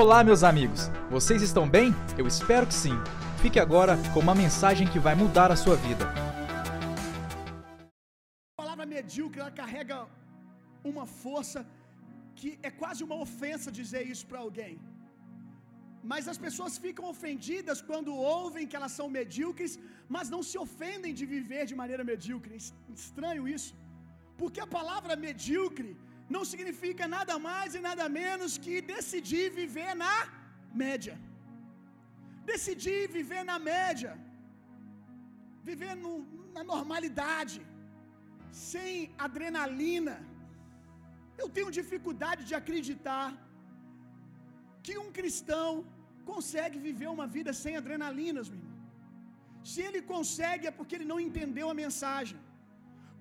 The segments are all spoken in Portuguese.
Olá, meus amigos! Vocês estão bem? Eu espero que sim. Fique agora com uma mensagem que vai mudar a sua vida. A palavra medíocre ela carrega uma força que é quase uma ofensa dizer isso para alguém. Mas as pessoas ficam ofendidas quando ouvem que elas são medíocres, mas não se ofendem de viver de maneira medíocre. Estranho isso. Porque a palavra medíocre não significa nada mais e nada menos que decidir viver na média. Decidir viver na média. Viver no, na normalidade. Sem adrenalina. Eu tenho dificuldade de acreditar que um cristão consegue viver uma vida sem adrenalinas, meu irmão. Se ele consegue é porque ele não entendeu a mensagem.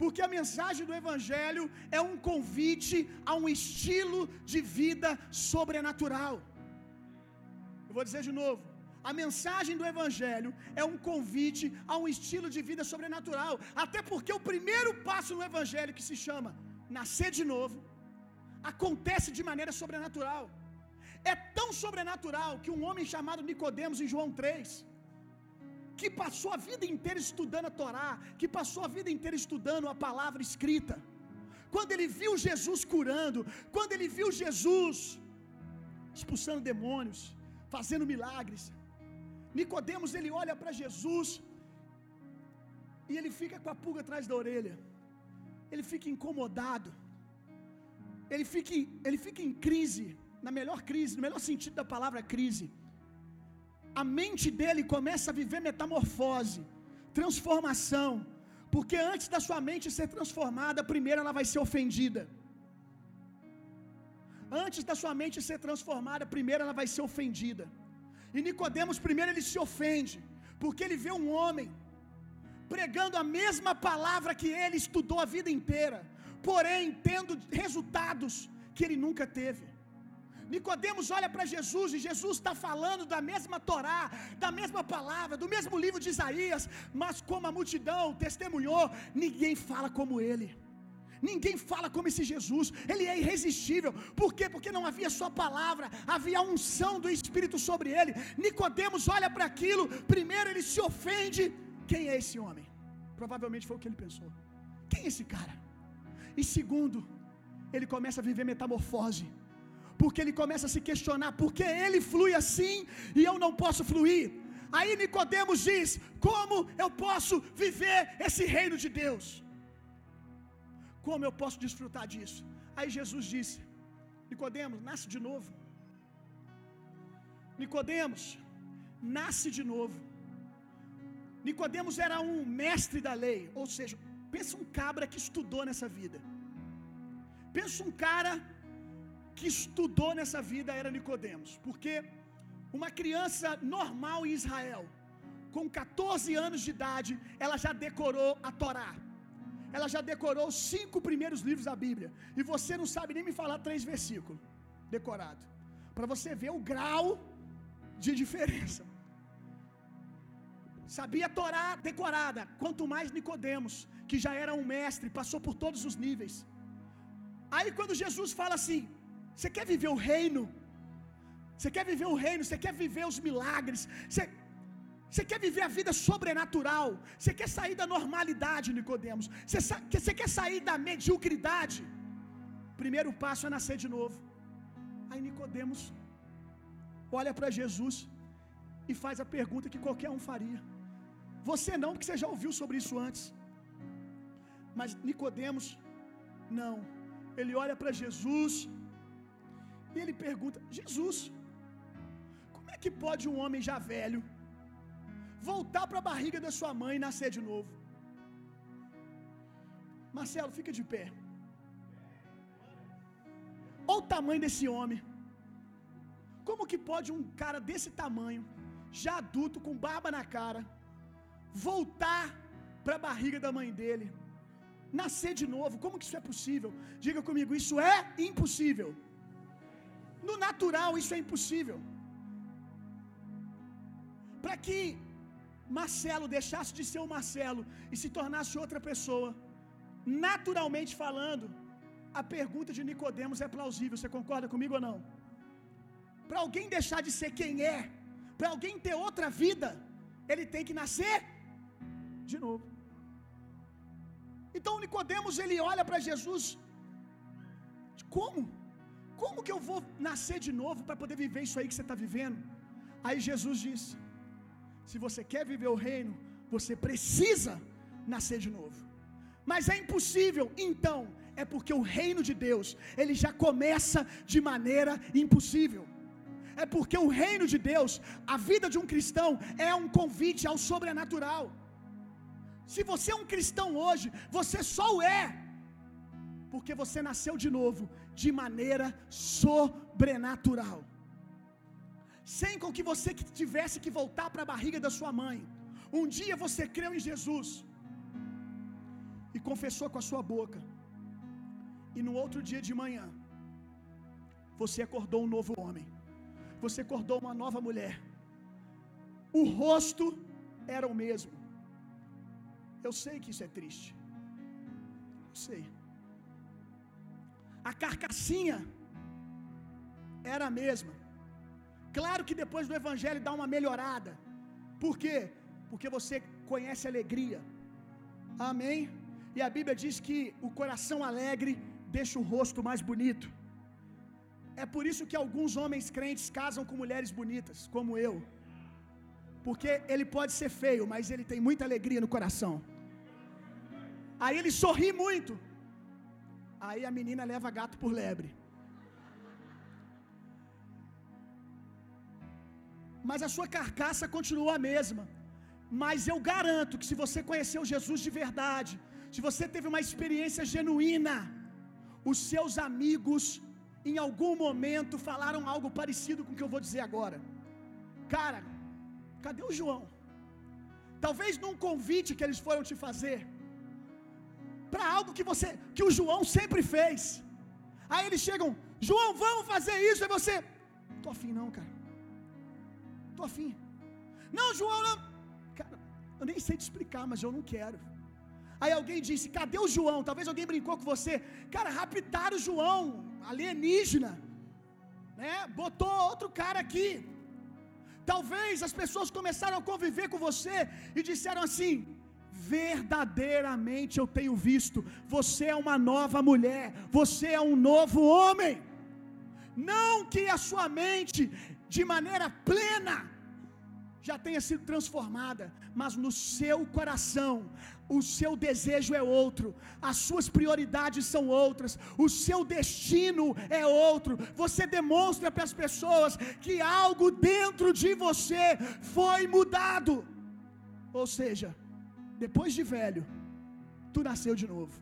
Porque a mensagem do Evangelho é um convite a um estilo de vida sobrenatural. Eu vou dizer de novo. A mensagem do Evangelho é um convite a um estilo de vida sobrenatural. Até porque o primeiro passo no Evangelho, que se chama nascer de novo, acontece de maneira sobrenatural. É tão sobrenatural que um homem chamado Nicodemos em João 3, que passou a vida inteira estudando a Torá, que passou a vida inteira estudando a palavra escrita, quando ele viu Jesus curando, quando ele viu Jesus expulsando demônios, fazendo milagres, Nicodemos ele olha para Jesus e ele fica com a pulga atrás da orelha. Ele fica incomodado. Ele fica, ele fica em crise, na melhor crise, no melhor sentido da palavra crise a mente dele começa a viver metamorfose, transformação, porque antes da sua mente ser transformada, primeiro ela vai ser ofendida. Antes da sua mente ser transformada, primeiro ela vai ser ofendida. E Nicodemos primeiro ele se ofende, porque ele vê um homem pregando a mesma palavra que ele estudou a vida inteira, porém tendo resultados que ele nunca teve. Nicodemos olha para Jesus e Jesus está falando da mesma Torá, da mesma palavra, do mesmo livro de Isaías, mas como a multidão testemunhou, ninguém fala como ele. Ninguém fala como esse Jesus, ele é irresistível. Por quê? Porque não havia só palavra, havia a unção do Espírito sobre ele. Nicodemos olha para aquilo, primeiro ele se ofende. Quem é esse homem? Provavelmente foi o que ele pensou. Quem é esse cara? E segundo, ele começa a viver metamorfose porque ele começa a se questionar por que ele flui assim e eu não posso fluir. Aí Nicodemos diz: "Como eu posso viver esse reino de Deus? Como eu posso desfrutar disso?" Aí Jesus disse: "Nicodemos, nasce de novo. Nicodemos, nasce de novo." Nicodemos era um mestre da lei, ou seja, pensa um cabra que estudou nessa vida. Pensa um cara que estudou nessa vida era Nicodemos, porque uma criança normal em Israel, com 14 anos de idade, ela já decorou a Torá. Ela já decorou os cinco primeiros livros da Bíblia. E você não sabe nem me falar três versículos decorado. Para você ver o grau de diferença. Sabia Torá decorada, quanto mais Nicodemos, que já era um mestre, passou por todos os níveis. Aí quando Jesus fala assim: você quer viver o reino? Você quer viver o reino? Você quer viver os milagres? Você, você quer viver a vida sobrenatural? Você quer sair da normalidade, Nicodemos? Você, você quer sair da mediocridade? Primeiro passo é nascer de novo. Aí Nicodemos olha para Jesus e faz a pergunta que qualquer um faria. Você não, porque você já ouviu sobre isso antes. Mas Nicodemos não. Ele olha para Jesus e ele pergunta: Jesus, como é que pode um homem já velho voltar para a barriga da sua mãe e nascer de novo? Marcelo, fica de pé. Olha o tamanho desse homem. Como que pode um cara desse tamanho, já adulto, com barba na cara, voltar para a barriga da mãe dele, nascer de novo? Como que isso é possível? Diga comigo, isso é impossível. No natural, isso é impossível. Para que Marcelo deixasse de ser o Marcelo e se tornasse outra pessoa, naturalmente falando, a pergunta de Nicodemos é plausível. Você concorda comigo ou não? para alguém deixar de ser quem é, para alguém ter outra vida, ele tem que nascer de novo. Então Nicodemos ele olha para Jesus, como? Como que eu vou nascer de novo para poder viver isso aí que você está vivendo? Aí Jesus disse: se você quer viver o reino, você precisa nascer de novo. Mas é impossível, então, é porque o reino de Deus, ele já começa de maneira impossível. É porque o reino de Deus, a vida de um cristão é um convite ao sobrenatural. Se você é um cristão hoje, você só o é porque você nasceu de novo de maneira sobrenatural. Sem com que você tivesse que voltar para a barriga da sua mãe. Um dia você creu em Jesus e confessou com a sua boca. E no outro dia de manhã, você acordou um novo homem. Você acordou uma nova mulher. O rosto era o mesmo. Eu sei que isso é triste. Eu sei. A carcassinha era a mesma. Claro que depois do evangelho dá uma melhorada. Por quê? Porque você conhece alegria. Amém? E a Bíblia diz que o coração alegre deixa o rosto mais bonito. É por isso que alguns homens crentes casam com mulheres bonitas, como eu. Porque ele pode ser feio, mas ele tem muita alegria no coração. Aí ele sorri muito. Aí a menina leva gato por lebre. Mas a sua carcaça continua a mesma. Mas eu garanto que se você conheceu Jesus de verdade, se você teve uma experiência genuína, os seus amigos em algum momento falaram algo parecido com o que eu vou dizer agora. Cara, cadê o João? Talvez num convite que eles foram te fazer para algo que você que o João sempre fez. Aí eles chegam, João, vamos fazer isso, e você, tô afim não, cara. Tô afim. Não, João, não. Cara, eu nem sei te explicar, mas eu não quero. Aí alguém disse: Cadê o João? Talvez alguém brincou com você. Cara, raptaram o João, alienígena. Né? Botou outro cara aqui. Talvez as pessoas começaram a conviver com você e disseram assim: Verdadeiramente eu tenho visto, você é uma nova mulher, você é um novo homem. Não que a sua mente, de maneira plena, já tenha sido transformada, mas no seu coração, o seu desejo é outro, as suas prioridades são outras, o seu destino é outro. Você demonstra para as pessoas que algo dentro de você foi mudado. Ou seja, depois de velho, tu nasceu de novo.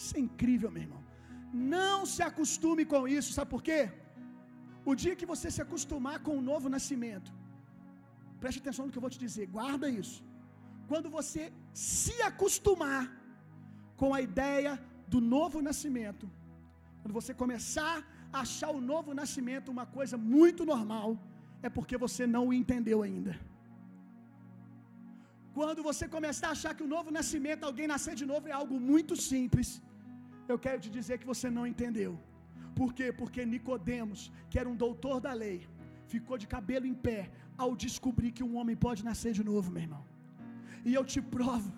Isso é incrível, meu irmão. Não se acostume com isso, sabe por quê? O dia que você se acostumar com o novo nascimento, Preste atenção no que eu vou te dizer, guarda isso. Quando você se acostumar com a ideia do novo nascimento, quando você começar a achar o novo nascimento uma coisa muito normal, é porque você não o entendeu ainda. Quando você começar a achar que o novo nascimento, alguém nascer de novo, é algo muito simples, eu quero te dizer que você não entendeu. Por quê? Porque Nicodemos, que era um doutor da lei, ficou de cabelo em pé ao descobrir que um homem pode nascer de novo, meu irmão. E eu te provo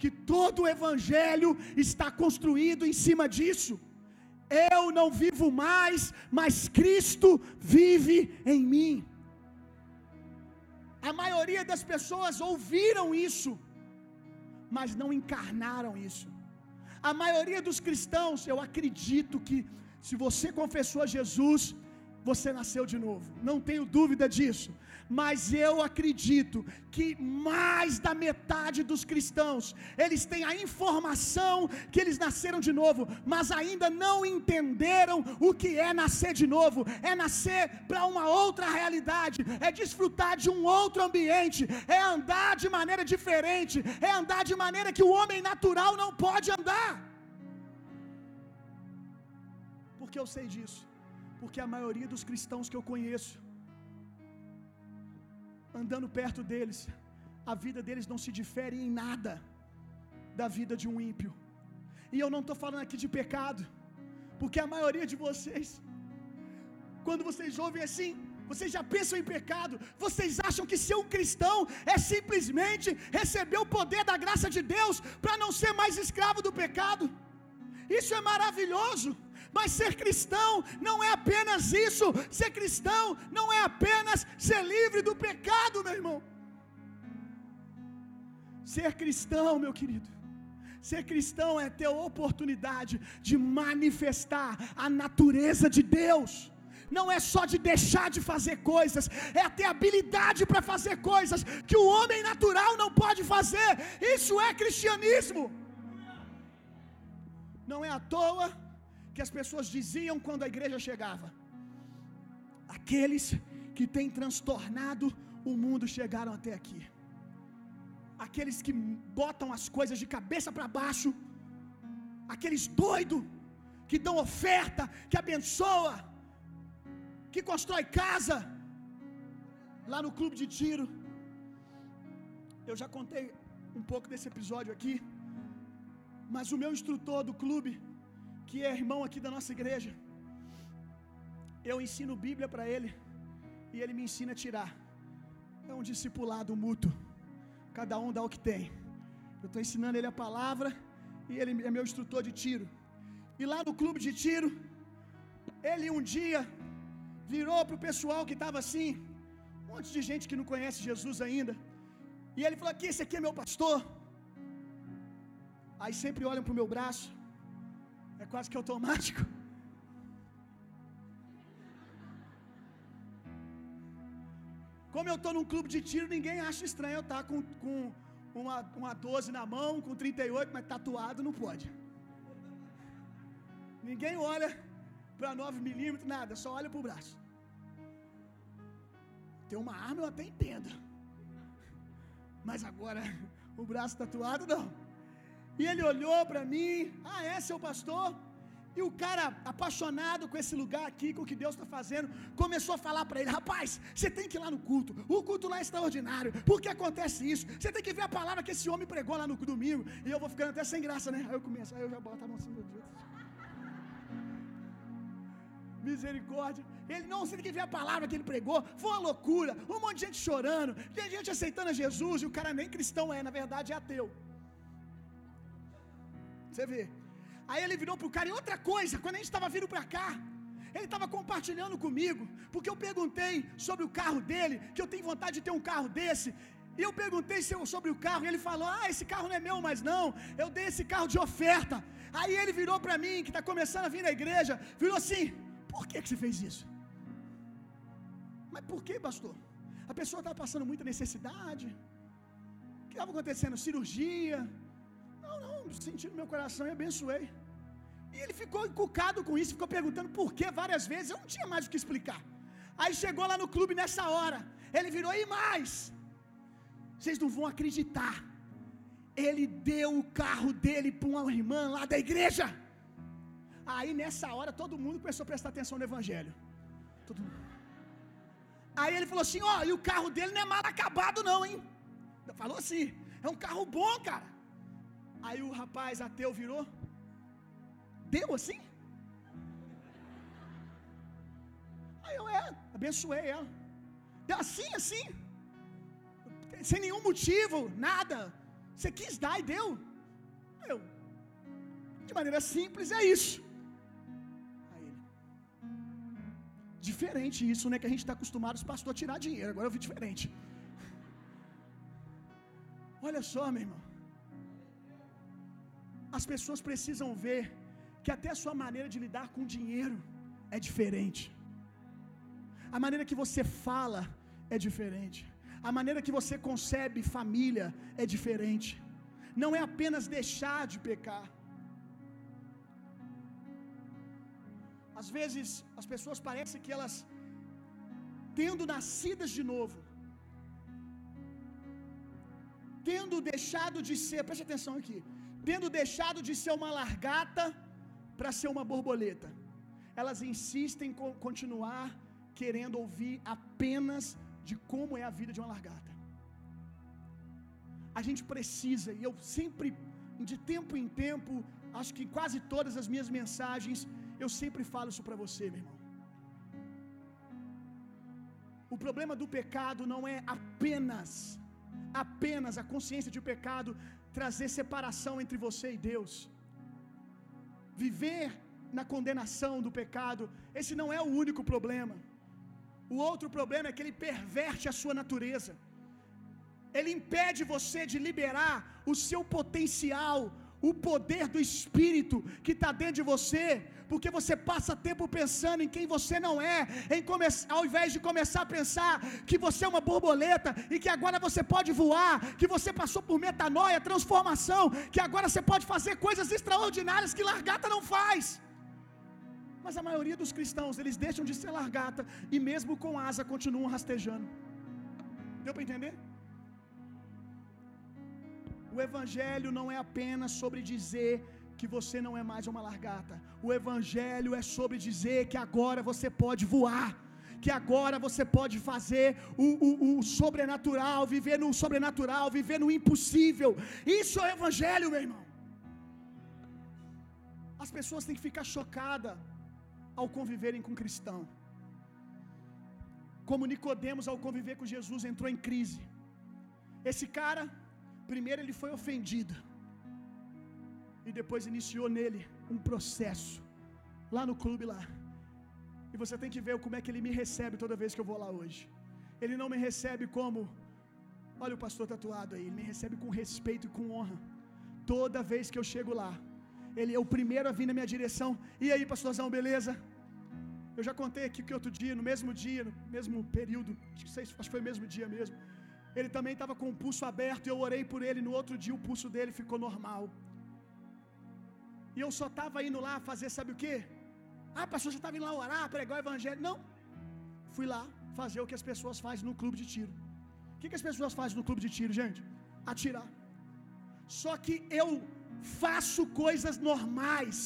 que todo o evangelho está construído em cima disso. Eu não vivo mais, mas Cristo vive em mim. A maioria das pessoas ouviram isso, mas não encarnaram isso. A maioria dos cristãos, eu acredito que se você confessou a Jesus, você nasceu de novo. Não tenho dúvida disso. Mas eu acredito que mais da metade dos cristãos, eles têm a informação que eles nasceram de novo, mas ainda não entenderam o que é nascer de novo. É nascer para uma outra realidade, é desfrutar de um outro ambiente, é andar de maneira diferente, é andar de maneira que o homem natural não pode andar. Porque eu sei disso porque a maioria dos cristãos que eu conheço, andando perto deles, a vida deles não se difere em nada da vida de um ímpio. E eu não estou falando aqui de pecado, porque a maioria de vocês Quando vocês ouvem assim, vocês já pensam em pecado? Vocês acham que ser um cristão é simplesmente receber o poder da graça de Deus para não ser mais escravo do pecado? Isso é maravilhoso. Mas ser cristão não é apenas isso. Ser cristão não é apenas ser livre do pecado, meu irmão. Ser cristão, meu querido, ser cristão é ter a oportunidade de manifestar a natureza de Deus. Não é só de deixar de fazer coisas, é ter habilidade para fazer coisas que o homem natural não pode fazer. Isso é cristianismo. Não é à toa que as pessoas diziam quando a igreja chegava: aqueles que têm transtornado o mundo chegaram até aqui. Aqueles que botam as coisas de cabeça para baixo, aqueles doidos que dão oferta, que abençoa, que constrói casa. Lá no clube de tiro, eu já contei um pouco desse episódio aqui. Mas o meu instrutor do clube, que é irmão aqui da nossa igreja, eu ensino Bíblia para ele e ele me ensina a tirar. É um discipulado mútuo. Cada um dá o que tem. Eu estou ensinando ele a palavra e ele é meu instrutor de tiro. E lá no clube de tiro, ele um dia virou para o pessoal que estava assim, um monte de gente que não conhece Jesus ainda. E ele falou: Aqui, esse aqui é meu pastor. Aí sempre olham para o meu braço, é quase que automático. Como eu estou num clube de tiro, ninguém acha estranho eu estar tá com, com uma, uma 12 na mão, com 38, mas tatuado não pode. Ninguém olha para 9 milímetros, nada, só olha para o braço. Tem uma arma, eu até entendo. Mas agora, o braço tatuado, não. E ele olhou para mim, ah, é seu pastor? E o cara, apaixonado com esse lugar aqui, com o que Deus está fazendo, começou a falar para ele: rapaz, você tem que ir lá no culto, o culto lá é extraordinário, porque acontece isso? Você tem que ver a palavra que esse homem pregou lá no domingo. E eu vou ficando até sem graça, né? Aí eu começo, aí eu já boto a mão assim, meu Deus. Misericórdia. Ele não, tem que ver a palavra que ele pregou. Foi uma loucura. Um monte de gente chorando. Tem gente aceitando a Jesus. E o cara nem cristão é, na verdade é ateu. Você vê. Aí ele virou pro cara e outra coisa, quando a gente estava vindo para cá, ele estava compartilhando comigo, porque eu perguntei sobre o carro dele, que eu tenho vontade de ter um carro desse. E eu perguntei sobre o carro, e ele falou: Ah, esse carro não é meu, mas não, eu dei esse carro de oferta. Aí ele virou para mim, que está começando a vir na igreja, virou assim: Por que, que você fez isso? Mas por que, pastor? A pessoa estava passando muita necessidade, o que estava acontecendo? Cirurgia, senti no meu coração e abençoei. E ele ficou encucado com isso, ficou perguntando por que várias vezes. Eu não tinha mais o que explicar. Aí chegou lá no clube nessa hora. Ele virou e mais. Vocês não vão acreditar. Ele deu o carro dele para uma irmã lá da igreja. Aí nessa hora todo mundo começou a prestar atenção no evangelho. Aí ele falou assim: Ó, e o carro dele não é mal acabado, não, hein? Falou assim: é um carro bom, cara. Aí o rapaz ateu virou. Deu assim? Aí eu é, abençoei ela. Deu assim, assim. Sem nenhum motivo, nada. Você quis dar e deu. Eu, de maneira simples, é isso. Aí ele, diferente isso, né? Que a gente está acostumado os pastores a tirar dinheiro. Agora eu vi diferente. Olha só, meu irmão. As pessoas precisam ver que até a sua maneira de lidar com dinheiro é diferente. A maneira que você fala é diferente. A maneira que você concebe família é diferente. Não é apenas deixar de pecar. Às vezes as pessoas parecem que elas, tendo nascidas de novo, tendo deixado de ser, preste atenção aqui, tendo deixado de ser uma largata para ser uma borboleta. Elas insistem em continuar querendo ouvir apenas de como é a vida de uma largata. A gente precisa, e eu sempre, de tempo em tempo, acho que quase todas as minhas mensagens, eu sempre falo isso para você, meu irmão. O problema do pecado não é apenas apenas a consciência de pecado trazer separação entre você e Deus. Viver na condenação do pecado, esse não é o único problema. O outro problema é que ele perverte a sua natureza. Ele impede você de liberar o seu potencial, o poder do Espírito que está dentro de você, porque você passa tempo pensando em quem você não é, em ao invés de começar a pensar que você é uma borboleta e que agora você pode voar, que você passou por metanoia, transformação, que agora você pode fazer coisas extraordinárias que largata não faz. Mas a maioria dos cristãos, eles deixam de ser largata e mesmo com asa continuam rastejando. Deu para entender? O evangelho não é apenas sobre dizer que você não é mais uma largata. O evangelho é sobre dizer que agora você pode voar. Que agora você pode fazer o, o, o sobrenatural, viver no sobrenatural, viver no impossível. Isso é o evangelho, meu irmão. As pessoas têm que ficar chocadas ao conviverem com cristão. Como Nicodemos ao conviver com Jesus entrou em crise. Esse cara, primeiro ele foi ofendido. E depois iniciou nele um processo lá no clube lá. E você tem que ver como é que ele me recebe toda vez que eu vou lá hoje. Ele não me recebe como Olha o pastor tatuado aí, ele me recebe com respeito e com honra. Toda vez que eu chego lá, ele é o primeiro a vir na minha direção. E aí, pastorzão, beleza? Eu já contei aqui que outro dia, no mesmo dia, no mesmo período, acho que foi o mesmo dia mesmo. Ele também estava com o pulso aberto e eu orei por ele. No outro dia, o pulso dele ficou normal. E eu só estava indo lá fazer, sabe o que? Ah, pastor, você estava indo lá orar, pregar o evangelho. Não. Fui lá fazer o que as pessoas fazem no clube de tiro. O que, que as pessoas fazem no clube de tiro, gente? Atirar. Só que eu faço coisas normais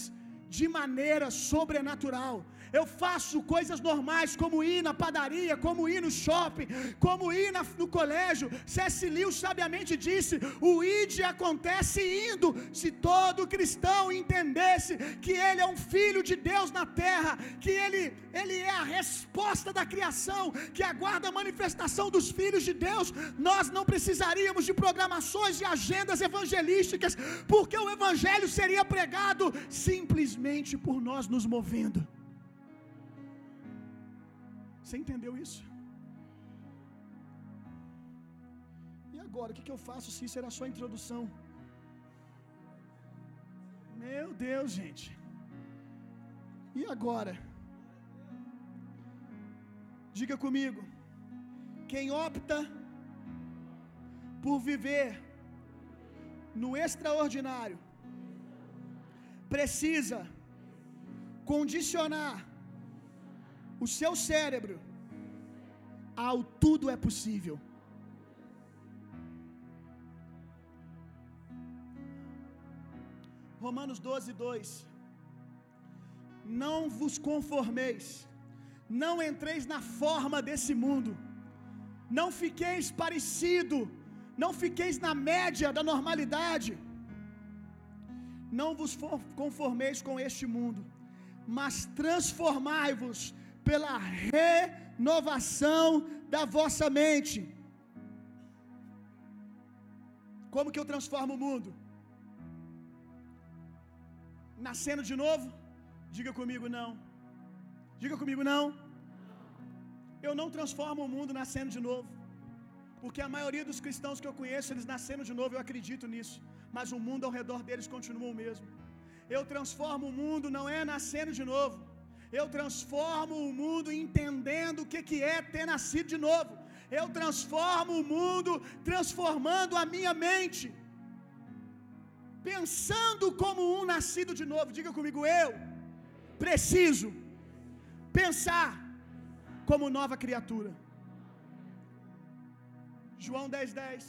de maneira sobrenatural. Eu faço coisas normais, como ir na padaria, como ir no shopping, como ir na, no colégio. C.S. Sabiamente disse: o id acontece indo. Se todo cristão entendesse que ele é um filho de Deus na terra, que ele, ele é a resposta da criação, que aguarda a manifestação dos filhos de Deus, nós não precisaríamos de programações e agendas evangelísticas, porque o evangelho seria pregado simplesmente por nós nos movendo. Você entendeu isso? E agora, o que, eu faço se isso era só a introdução? Meu Deus, gente. E agora? Diga comigo. Quem opta por viver no extraordinário precisa condicionar o seu cérebro ao tudo é possível. Romanos 12, 2. Não vos conformeis, não entreis na forma desse mundo, não fiqueis parecido, não fiqueis na média da normalidade, não vos conformeis com este mundo, mas transformai-vos pela renovação da vossa mente. Como que eu transformo o mundo? Nascendo de novo? Diga comigo não. Diga comigo não. Eu não transformo o mundo nascendo de novo. Porque a maioria dos cristãos que eu conheço, eles nasceram de novo, eu acredito nisso. Mas o mundo ao redor deles continua o mesmo. Eu transformo o mundo não é nascendo de novo. Eu transformo o mundo entendendo o que, que é ter nascido de novo. Eu transformo o mundo transformando a minha mente. Pensando como um nascido de novo. Diga comigo, eu preciso pensar como nova criatura. João 10, 10.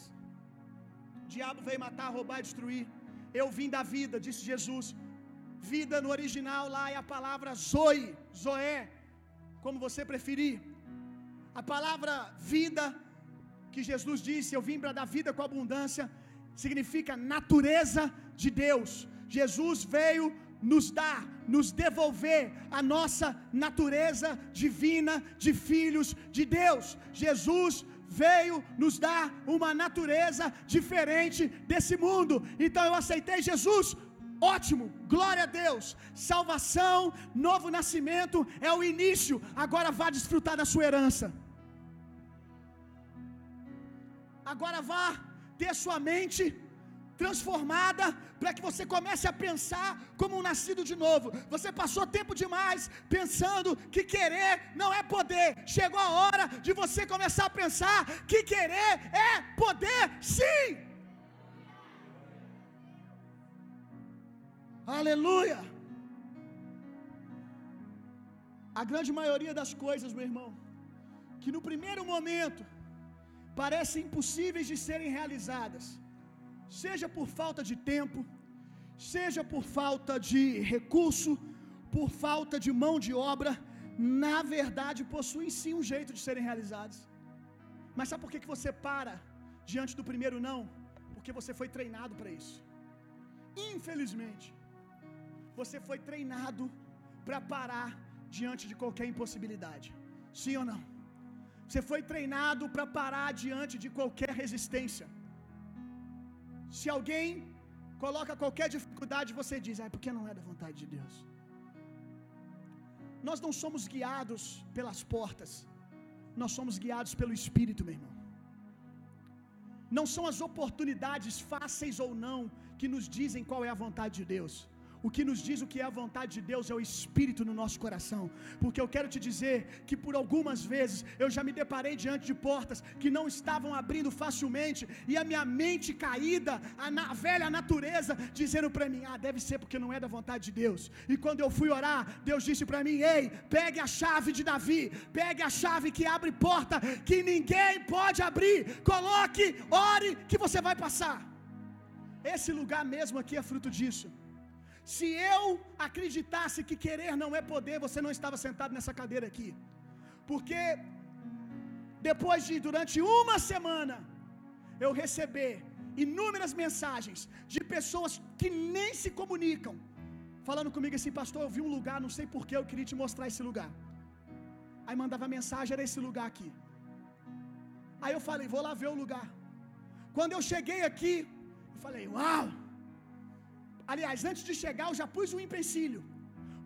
O diabo veio matar, roubar e destruir. Eu vim da vida, disse Jesus. Vida no original lá é a palavra Zoe, Zoé, como você preferir. A palavra vida que Jesus disse, eu vim para dar vida com abundância, significa natureza de Deus. Jesus veio nos dar, nos devolver a nossa natureza divina de filhos de Deus. Jesus veio nos dar uma natureza diferente desse mundo. Então eu aceitei Jesus. Ótimo, glória a Deus. Salvação, novo nascimento é o início. Agora vá desfrutar da sua herança. Agora vá ter sua mente transformada para que você comece a pensar como um nascido de novo. Você passou tempo demais pensando que querer não é poder. Chegou a hora de você começar a pensar que querer é poder, sim. Aleluia. A grande maioria das coisas, meu irmão, que no primeiro momento parecem impossíveis de serem realizadas, seja por falta de tempo, seja por falta de recurso, por falta de mão de obra, na verdade possuem sim um jeito de serem realizadas. Mas sabe por que, que você para diante do primeiro não? Porque você foi treinado para isso. Infelizmente, você foi treinado para parar diante de qualquer impossibilidade. Sim ou não? Você foi treinado para parar diante de qualquer resistência. Se alguém coloca qualquer dificuldade, você diz: "É porque não é da vontade de Deus". Nós não somos guiados pelas portas. Nós somos guiados pelo Espírito, meu irmão. Não são as oportunidades fáceis ou não que nos dizem qual é a vontade de Deus. O que nos diz o que é a vontade de Deus é o Espírito no nosso coração. Porque eu quero te dizer que por algumas vezes eu já me deparei diante de portas que não estavam abrindo facilmente e a minha mente caída, a, na, velha natureza, dizendo para mim: ah, deve ser porque não é da vontade de Deus. E quando eu fui orar, Deus disse para mim: ei, pegue a chave de Davi, pegue a chave que abre porta que ninguém pode abrir, coloque, ore, que você vai passar. Esse lugar mesmo aqui é fruto disso. Se eu acreditasse que querer não é poder, você não estava sentado nessa cadeira aqui. Porque depois de durante uma semana eu receber inúmeras mensagens de pessoas que nem se comunicam, falando comigo assim, pastor, eu vi um lugar, não sei porquê, eu queria te mostrar esse lugar. Aí mandava mensagem, era esse lugar aqui. Aí eu falei, vou lá ver o lugar. Quando eu cheguei aqui, eu falei, uau! Aliás, antes de chegar, eu já pus um empecilho,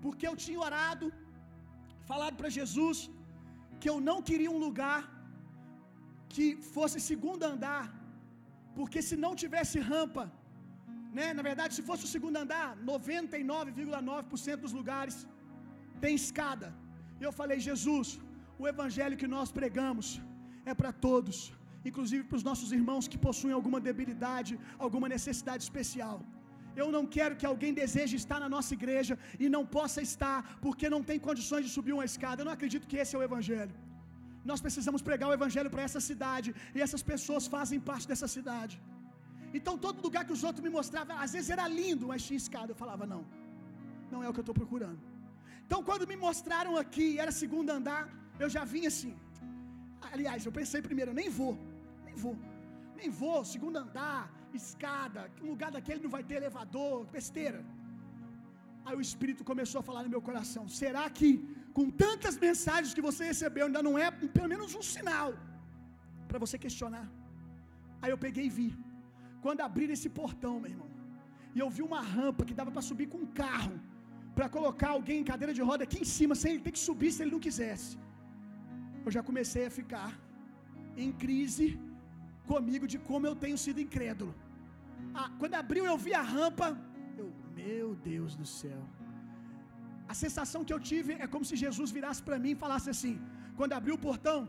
porque eu tinha orado, falado para Jesus que eu não queria um lugar que fosse segundo andar, porque se não tivesse rampa, né, na verdade, se fosse o segundo andar, 99,9% dos lugares tem escada. E eu falei, Jesus, o evangelho que nós pregamos é para todos, inclusive para os nossos irmãos que possuem alguma debilidade, alguma necessidade especial. Eu não quero que alguém deseje estar na nossa igreja e não possa estar porque não tem condições de subir uma escada. Eu não acredito que esse é o evangelho. Nós precisamos pregar o evangelho para essa cidade e essas pessoas fazem parte dessa cidade. Então todo lugar que os outros me mostravam, às vezes era lindo, mas tinha escada. Eu falava, não, não é o que eu estou procurando. Então quando me mostraram aqui, era segundo andar, eu já vim assim. Aliás, eu pensei primeiro, nem vou, nem vou, nem vou, segundo andar, escada, um lugar daquele não vai ter elevador, besteira. Aí o Espírito começou a falar no meu coração: será que com tantas mensagens que você recebeu ainda não é pelo menos um sinal para você questionar? Aí eu peguei e vi. Quando abrir esse portão, meu irmão, e eu vi uma rampa que dava para subir com um carro, para colocar alguém em cadeira de roda aqui em cima, sem ele ter que subir se ele não quisesse. Eu já comecei a ficar em crise comigo de como eu tenho sido incrédulo. Ah, quando abriu, eu vi a rampa. Eu, meu Deus do céu. A sensação que eu tive é como se Jesus virasse para mim e falasse assim: quando abriu o portão,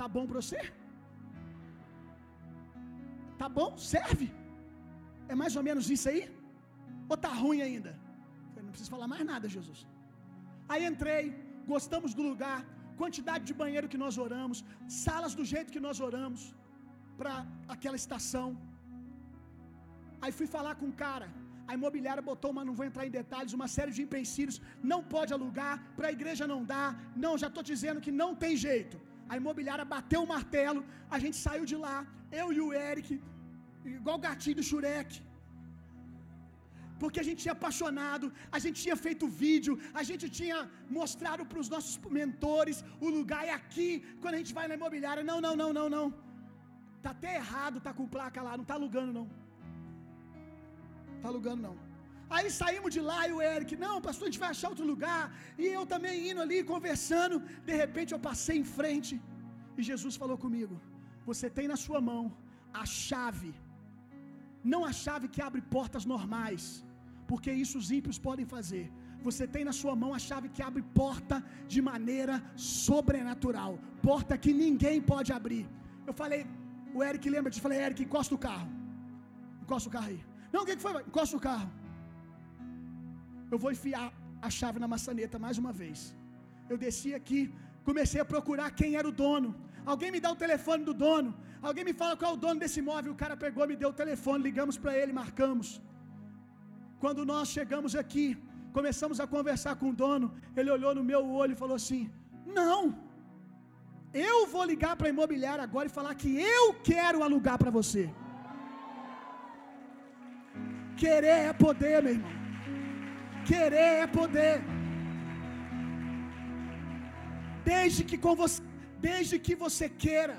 tá bom para você? Tá bom? Serve? É mais ou menos isso aí? Ou tá ruim ainda? Eu não preciso falar mais nada, Jesus. Aí entrei, gostamos do lugar, quantidade de banheiro que nós oramos, salas do jeito que nós oramos para aquela estação. Aí fui falar com o cara. A imobiliária botou, mas não vou entrar em detalhes, uma série de empecilhos. Não pode alugar, para a igreja não dá. Não, já estou dizendo que não tem jeito. A imobiliária bateu o martelo, a gente saiu de lá, eu e o Eric, igual o gatinho do Shurek. porque a gente tinha apaixonado, a gente tinha feito vídeo, a gente tinha mostrado para os nossos mentores o lugar é aqui, quando a gente vai na imobiliária. Não, não, não, não, não. Tá até errado, tá com placa lá, não tá alugando não. Tá alugando não. Aí saímos de lá e o Eric, não, pastor, a gente vai achar outro lugar. E eu também indo ali conversando, de repente eu passei em frente e Jesus falou comigo: Você tem na sua mão a chave, não a chave que abre portas normais, porque isso os ímpios podem fazer. Você tem na sua mão a chave que abre porta de maneira sobrenatural, porta que ninguém pode abrir. Eu falei, o Eric lembra disso? Falei, Eric, encosta o carro. Encosta o carro aí. Não, o que foi? Encosta o carro. Eu vou enfiar a chave na maçaneta mais uma vez. Eu desci aqui, comecei a procurar quem era o dono. Alguém me dá o telefone do dono. Alguém me fala qual é o dono desse imóvel. O cara pegou, me deu o telefone, ligamos para ele, marcamos. Quando nós chegamos aqui, começamos a conversar com o dono, ele olhou no meu olho e falou assim: Não, eu vou ligar para a imobiliária agora e falar que eu quero alugar para você. Querer é poder, meu irmão. Querer é poder. Desde que, com você, desde que você queira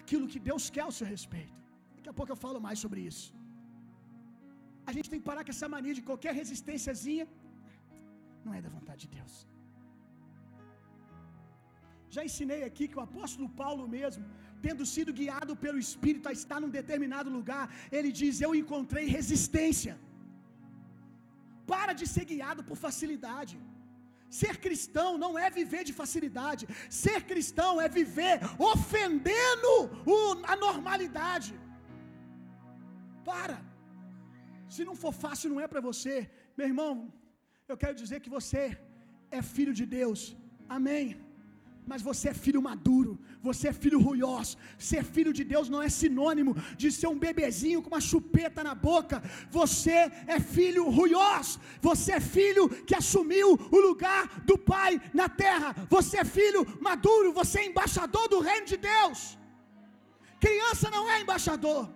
aquilo que Deus quer ao seu respeito. Daqui a pouco eu falo mais sobre isso. A gente tem que parar com essa mania de qualquer resistênciazinha. Não é da vontade de Deus. Já ensinei aqui que o apóstolo Paulo mesmo, tendo sido guiado pelo Espírito a estar num determinado lugar, ele diz: Eu encontrei resistência. Para de ser guiado por facilidade. Ser cristão não é viver de facilidade. Ser cristão é viver ofendendo a normalidade. Para. Se não for fácil, não é para você. Meu irmão, eu quero dizer que você é filho de Deus. Amém. Mas você é filho maduro, você é filho ruiós. Ser filho de Deus não é sinônimo de ser um bebezinho com uma chupeta na boca. Você é filho ruiós. Você é filho que assumiu o lugar do Pai na terra. Você é filho maduro, você é embaixador do reino de Deus. Criança não é embaixador.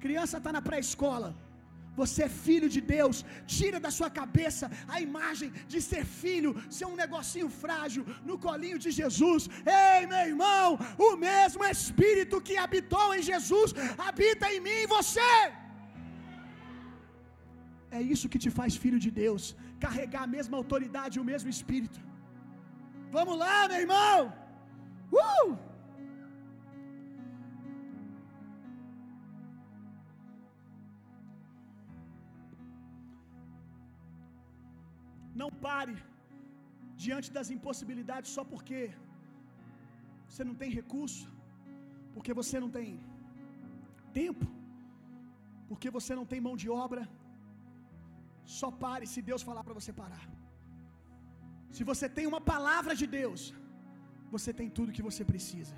Criança está na pré-escola. Você é filho de Deus. Tira da sua cabeça a imagem de ser filho, ser um negocinho frágil no colinho de Jesus. Ei, meu irmão, o mesmo Espírito que habitou em Jesus habita em mim e você. É isso que te faz filho de Deus. Carregar a mesma autoridade e o mesmo Espírito. Vamos lá, meu irmão. Uh! Não pare diante das impossibilidades só porque você não tem recurso, porque você não tem tempo, porque você não tem mão de obra. Só pare se Deus falar para você parar. Se você tem uma palavra de Deus, você tem tudo que você precisa.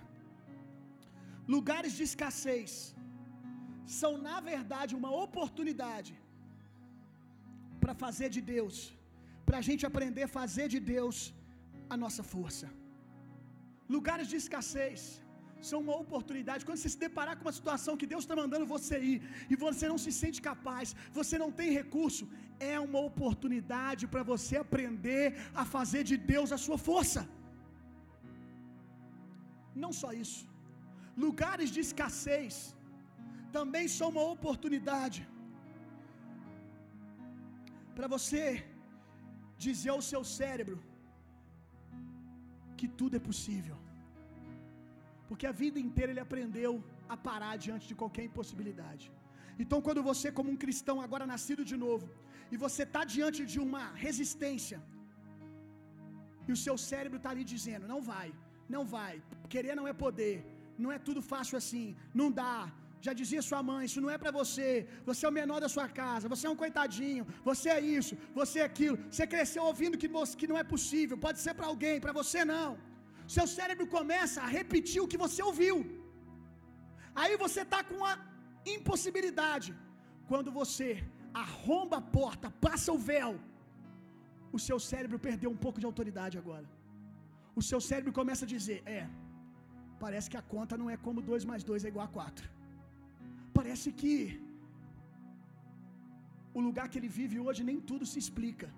Lugares de escassez são, na verdade, uma oportunidade para fazer de Deus para a gente aprender a fazer de Deus a nossa força. Lugares de escassez são uma oportunidade. Quando você se deparar com uma situação que Deus está mandando você ir e você não se sente capaz, você não tem recurso, é uma oportunidade para você aprender a fazer de Deus a sua força. Não só isso, lugares de escassez também são uma oportunidade para você dizer ao seu cérebro que tudo é possível. Porque a vida inteira ele aprendeu a parar diante de qualquer impossibilidade. Então, quando você, como um cristão agora nascido de novo, e você está diante de uma resistência, e o seu cérebro está ali dizendo: não vai, não vai, querer não é poder, não é tudo fácil assim, não dá, já dizia sua mãe: Isso não é para você. Você é o menor da sua casa. Você é um coitadinho. Você é isso. Você é aquilo. Você cresceu ouvindo que, que não é possível. Pode ser para alguém, para você não. Seu cérebro começa a repetir o que você ouviu. Aí você está com a impossibilidade. Quando você arromba a porta, passa o véu, o seu cérebro perdeu um pouco de autoridade agora. O seu cérebro começa a dizer: É, parece que a conta não é como 2 mais 2 é igual a 4. Parece que o lugar que ele vive hoje, nem tudo se explica.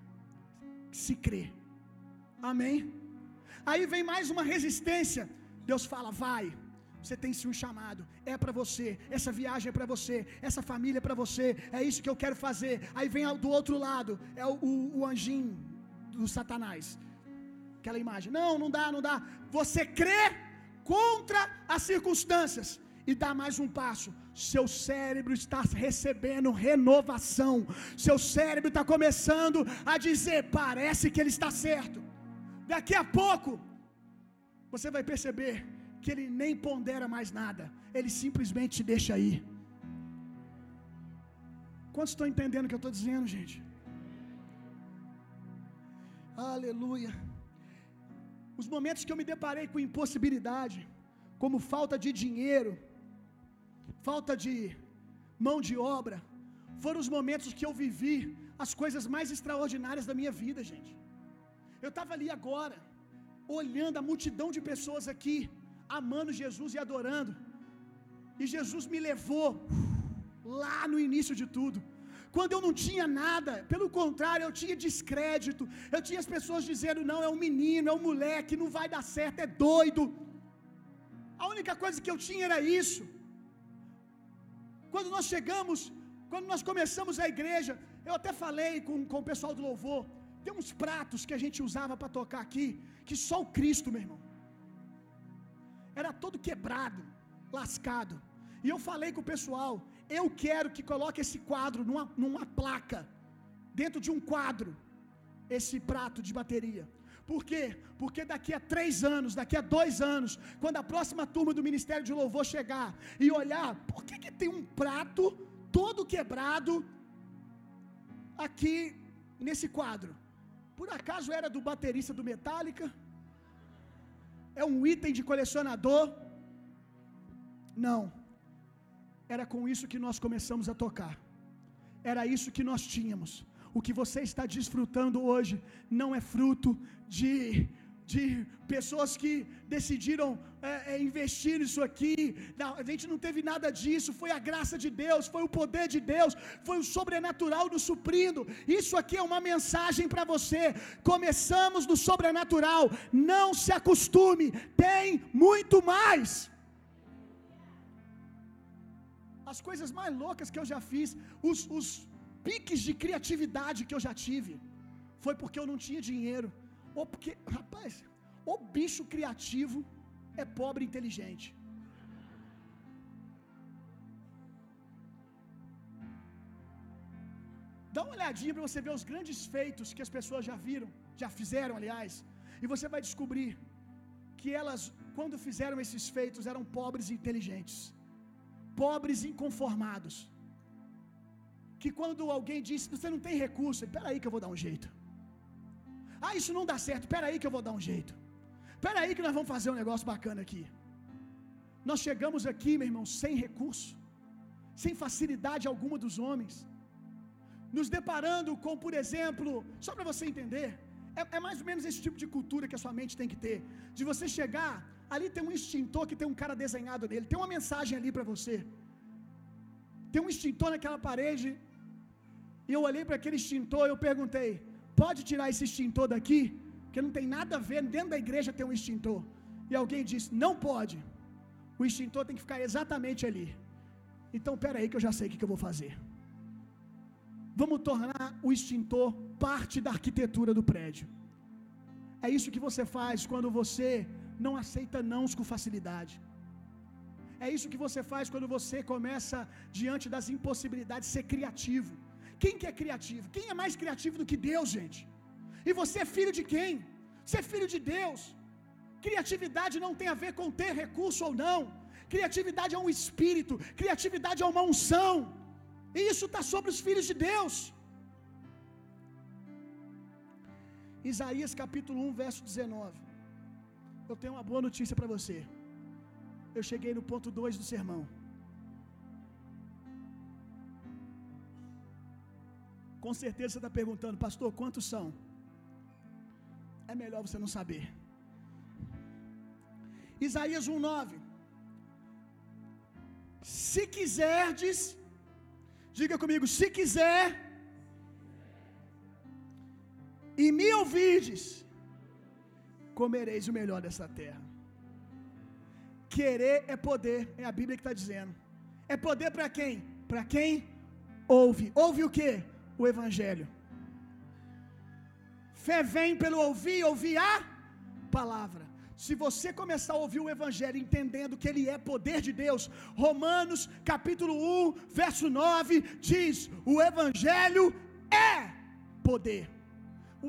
Se crê. Amém? Aí vem mais uma resistência. Deus fala: vai, você tem sim um chamado, é para você, essa viagem é para você, essa família é para você, é isso que eu quero fazer. Aí vem do outro lado, é o, o, o anjinho do Satanás, aquela imagem: não, não dá, não dá. Você crê contra as circunstâncias e dá mais um passo. Seu cérebro está recebendo renovação. Seu cérebro está começando a dizer: parece que ele está certo. Daqui a pouco, você vai perceber que ele nem pondera mais nada, ele simplesmente te deixa ir. Quantos estão entendendo o que eu estou dizendo, gente? Aleluia. Os momentos que eu me deparei com impossibilidade, como falta de dinheiro, falta de mão de obra, foram os momentos que eu vivi as coisas mais extraordinárias da minha vida, gente. Eu estava ali agora, olhando a multidão de pessoas aqui, amando Jesus e adorando, e Jesus me levou lá no início de tudo. Quando eu não tinha nada, pelo contrário, eu tinha descrédito. Eu tinha as pessoas dizendo: não, é um menino, é um moleque, não vai dar certo, é doido. A única coisa que eu tinha era isso. Quando nós chegamos, quando nós começamos a igreja, eu até falei com, com o pessoal do louvor. Tem uns pratos que a gente usava para tocar aqui, que só o Cristo, meu irmão. Era todo quebrado, lascado. E eu falei com o pessoal, eu quero que coloque esse quadro numa, numa placa, dentro de um quadro, esse prato de bateria. Por quê? Porque daqui a três anos, daqui a dois anos, quando a próxima turma do Ministério de Louvor chegar e olhar, por que, que tem um prato todo quebrado aqui nesse quadro? Por acaso era do baterista do Metallica? É um item de colecionador? Não. Era com isso que nós começamos a tocar. Era isso que nós tínhamos. O que você está desfrutando hoje não é fruto de, de pessoas que decidiram é, é, investir nisso aqui. Não, a gente não teve nada disso. Foi a graça de Deus, foi o poder de Deus, foi o sobrenatural nos suprindo. Isso aqui é uma mensagem para você. Começamos no sobrenatural. Não se acostume, tem muito mais. As coisas mais loucas que eu já fiz, os, os piques de criatividade que eu já tive, foi porque eu não tinha dinheiro. Ou porque, rapaz, o bicho criativo é pobre e inteligente. Dá uma olhadinha para você ver os grandes feitos que as pessoas já viram, já fizeram, aliás, e você vai descobrir que elas, quando fizeram esses feitos, eram pobres e inteligentes pobres e inconformados. Que quando alguém diz, você não tem recurso, espera aí que eu vou dar um jeito. Ah, isso não dá certo, espera aí que eu vou dar um jeito. Espera aí que nós vamos fazer um negócio bacana aqui. Nós chegamos aqui, meu irmão, sem recurso, sem facilidade alguma dos homens, nos deparando com, por exemplo, só para você entender, é, é, mais ou menos esse tipo de cultura que a sua mente tem que ter, de você chegar Ali tem um extintor que tem um cara desenhado nele. Tem uma mensagem ali para você. Tem um extintor naquela parede. E eu olhei para aquele extintor e eu perguntei: pode tirar esse extintor daqui? Porque não tem nada a ver. Dentro da igreja tem um extintor. E alguém disse: não pode. O extintor tem que ficar exatamente ali. Então, pera aí que eu já sei o que eu vou fazer. Vamos tornar o extintor parte da arquitetura do prédio. É isso que você faz quando você não aceita nãos com facilidade. É isso que você faz quando você começa diante das impossibilidades ser criativo. Quem que é criativo? Quem é mais criativo do que Deus, gente? E você é filho de quem? Você é filho de Deus. Criatividade não tem a ver com ter recurso ou não. Criatividade é um espírito, criatividade é uma unção. E isso está sobre os filhos de Deus. Isaías capítulo 1, verso 19. Eu tenho uma boa notícia para você. Eu cheguei no ponto 2 do sermão. Com certeza você está perguntando, pastor, quantos são? É melhor você não saber. Isaías 1,9. Se quiserdes, diga comigo, se quiser, e me ouvides, comereis o melhor dessa terra. Querer é poder, é a Bíblia que está dizendo. É poder para quem? Para quem ouve. Ouve o que? O Evangelho. Fé vem pelo ouvir, ouvir a palavra. Se você começar a ouvir o Evangelho entendendo que ele é poder de Deus, Romanos capítulo 1, verso 9, diz: o Evangelho é poder.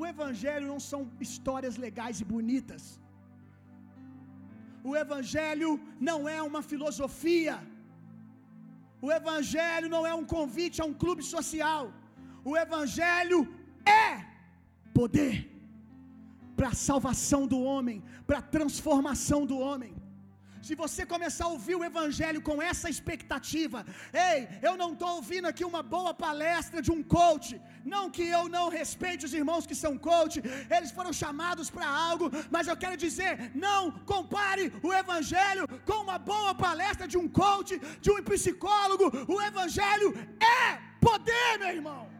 O Evangelho não são histórias legais e bonitas. O Evangelho não é uma filosofia. O Evangelho não é um convite a um clube social. O Evangelho é poder para a salvação do homem, para a transformação do homem. Se você começar a ouvir o Evangelho com essa expectativa, ei, eu não estou ouvindo aqui uma boa palestra de um coach. Não que eu não respeite os irmãos que são coach, eles foram chamados para algo, mas eu quero dizer: não compare o Evangelho com uma boa palestra de um coach, de um psicólogo. O Evangelho é poder, meu irmão.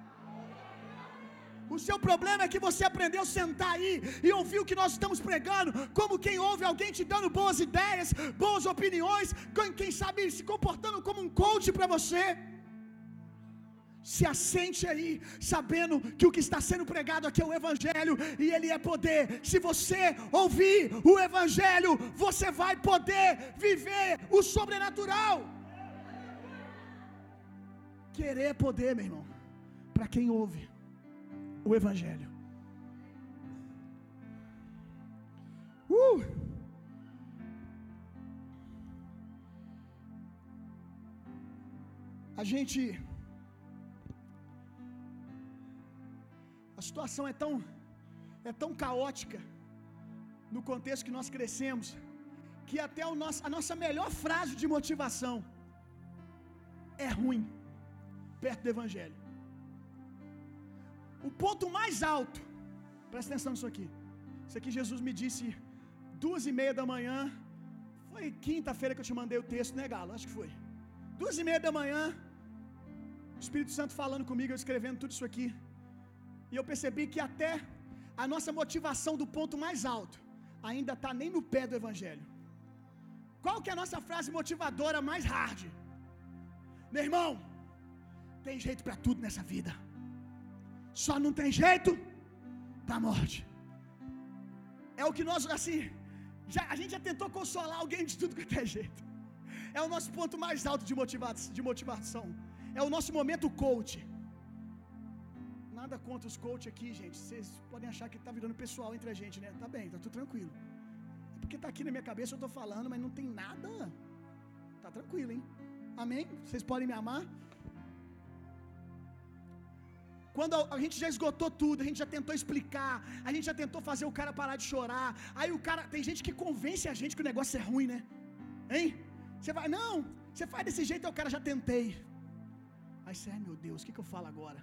O seu problema é que você aprendeu a sentar aí e ouvir o que nós estamos pregando, como quem ouve alguém te dando boas ideias, boas opiniões, quem sabe se comportando como um coach para você. Se assente aí, sabendo que o que está sendo pregado aqui é o Evangelho e ele é poder. Se você ouvir o Evangelho, você vai poder viver o sobrenatural. Querer poder, meu irmão, para quem ouve o Evangelho. Uh! A gente. A situação é tão, é tão caótica no contexto que nós crescemos, que até o nosso, a nossa melhor frase de motivação é ruim perto do Evangelho. O ponto mais alto, presta atenção nisso aqui. Isso aqui Jesus me disse duas e meia da manhã. Foi quinta-feira que eu te mandei o texto, né, Galo? Acho que foi. Duas e meia da manhã, o Espírito Santo falando comigo, eu escrevendo tudo isso aqui. E eu percebi que até a nossa motivação do ponto mais alto ainda está nem no pé do Evangelho. Qual que é a nossa frase motivadora mais hard? Meu irmão, tem jeito para tudo nessa vida. Só não tem jeito para morte. É o que nós, assim, já, a gente já tentou consolar alguém de tudo que é jeito. É o nosso ponto mais alto de, motiva de motivação. É o nosso momento coach. Nada contra os coach aqui, gente. Vocês podem achar que tá virando pessoal entre a gente, né? Tá bem, tá tudo tranquilo. É porque tá aqui na minha cabeça, eu tô falando, mas não tem nada. Tá tranquilo, hein? Amém? Vocês podem me amar? Quando a gente já esgotou tudo, a gente já tentou explicar, a gente já tentou fazer o cara parar de chorar. Aí o cara, tem gente que convence a gente que o negócio é ruim, né? Hein? Você vai, não, você faz desse jeito, aí o cara já tentei. Aí você, ai meu Deus, o que, que eu falo agora?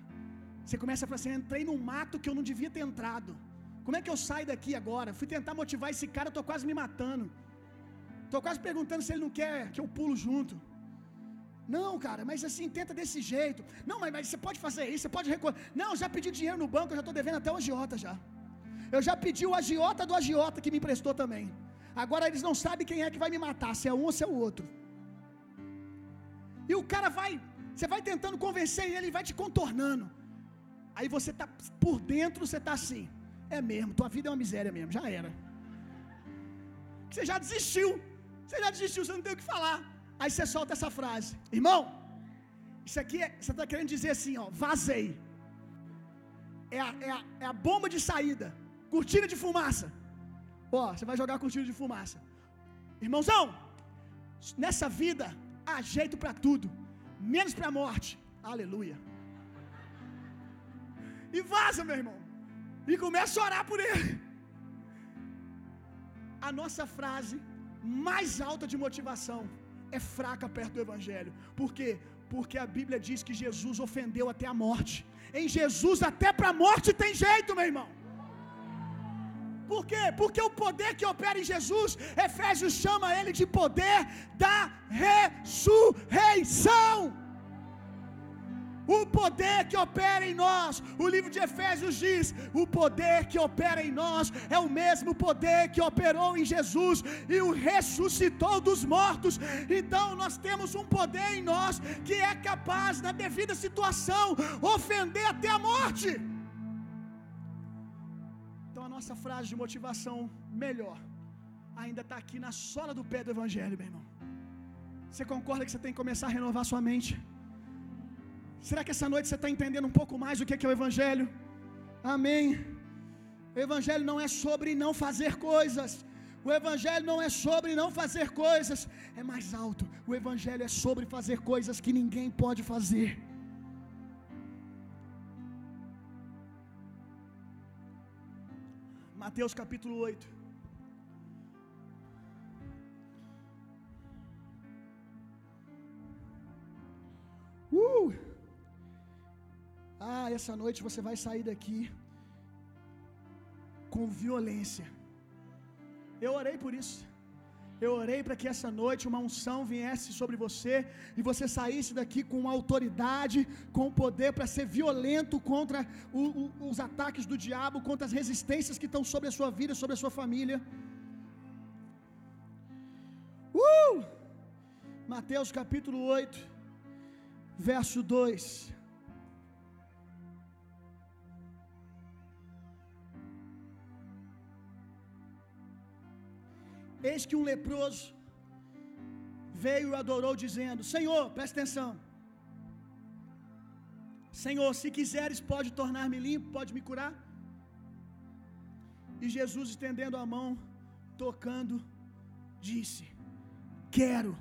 Você começa a falar assim: entrei num mato que eu não devia ter entrado. Como é que eu saio daqui agora? Fui tentar motivar esse cara, eu tô quase me matando. Tô quase perguntando se ele não quer que eu pulo junto. Não, cara, mas assim, tenta desse jeito. Não, mas, mas você pode fazer isso, você pode recorrer. Não, já pedi dinheiro no banco, eu já estou devendo até o agiota já. Eu já pedi o agiota do agiota que me emprestou também. Agora eles não sabem quem é que vai me matar, se é um ou se é o outro. E o cara vai, você vai tentando convencer ele, ele vai te contornando. Aí você tá por dentro, você tá assim. É mesmo, tua vida é uma miséria mesmo, já era. Você já desistiu. Você já desistiu, você não tem o que falar. Aí você solta essa frase, irmão. Isso aqui é, você está querendo dizer assim, ó, vazei. É a, é, a, é a bomba de saída, cortina de fumaça. Ó, você vai jogar cortina de fumaça. Irmãozão, nessa vida há jeito para tudo, menos para a morte. Aleluia. E vaza, meu irmão. E começa a orar por ele. A nossa frase mais alta de motivação é fraca perto do Evangelho. Por quê? Porque a Bíblia diz que Jesus ofendeu até a morte. Em Jesus, até para a morte tem jeito, meu irmão. Por quê? Porque o poder que opera em Jesus, Efésios chama ele de poder da ressurreição. O poder que opera em nós, o livro de Efésios diz: o poder que opera em nós é o mesmo poder que operou em Jesus e o ressuscitou dos mortos. Então nós temos um poder em nós que é capaz, na devida situação, ofender até a morte. Então a nossa frase de motivação melhor ainda está aqui na sola do pé do Evangelho, meu irmão. Você concorda que você tem que começar a renovar sua mente? Será que essa noite você está entendendo um pouco mais o que é, o Evangelho? Amém. O Evangelho não é sobre não fazer coisas. O Evangelho não é sobre não fazer coisas. É mais alto. O Evangelho é sobre fazer coisas que ninguém pode fazer. Mateus capítulo 8. Uh! Ah, essa noite você vai sair daqui com violência. Eu orei por isso. Eu orei para que essa noite uma unção viesse sobre você e você saísse daqui com autoridade, com poder para ser violento contra o, o, os ataques do diabo, contra as resistências que estão sobre a sua vida, sobre a sua família. Uh! Mateus capítulo 8, verso 2. Eis que um leproso veio e adorou, dizendo: Senhor, presta atenção. Senhor, se quiseres, pode tornar-me limpo, pode me curar. E Jesus, estendendo a mão, tocando, disse: Quero,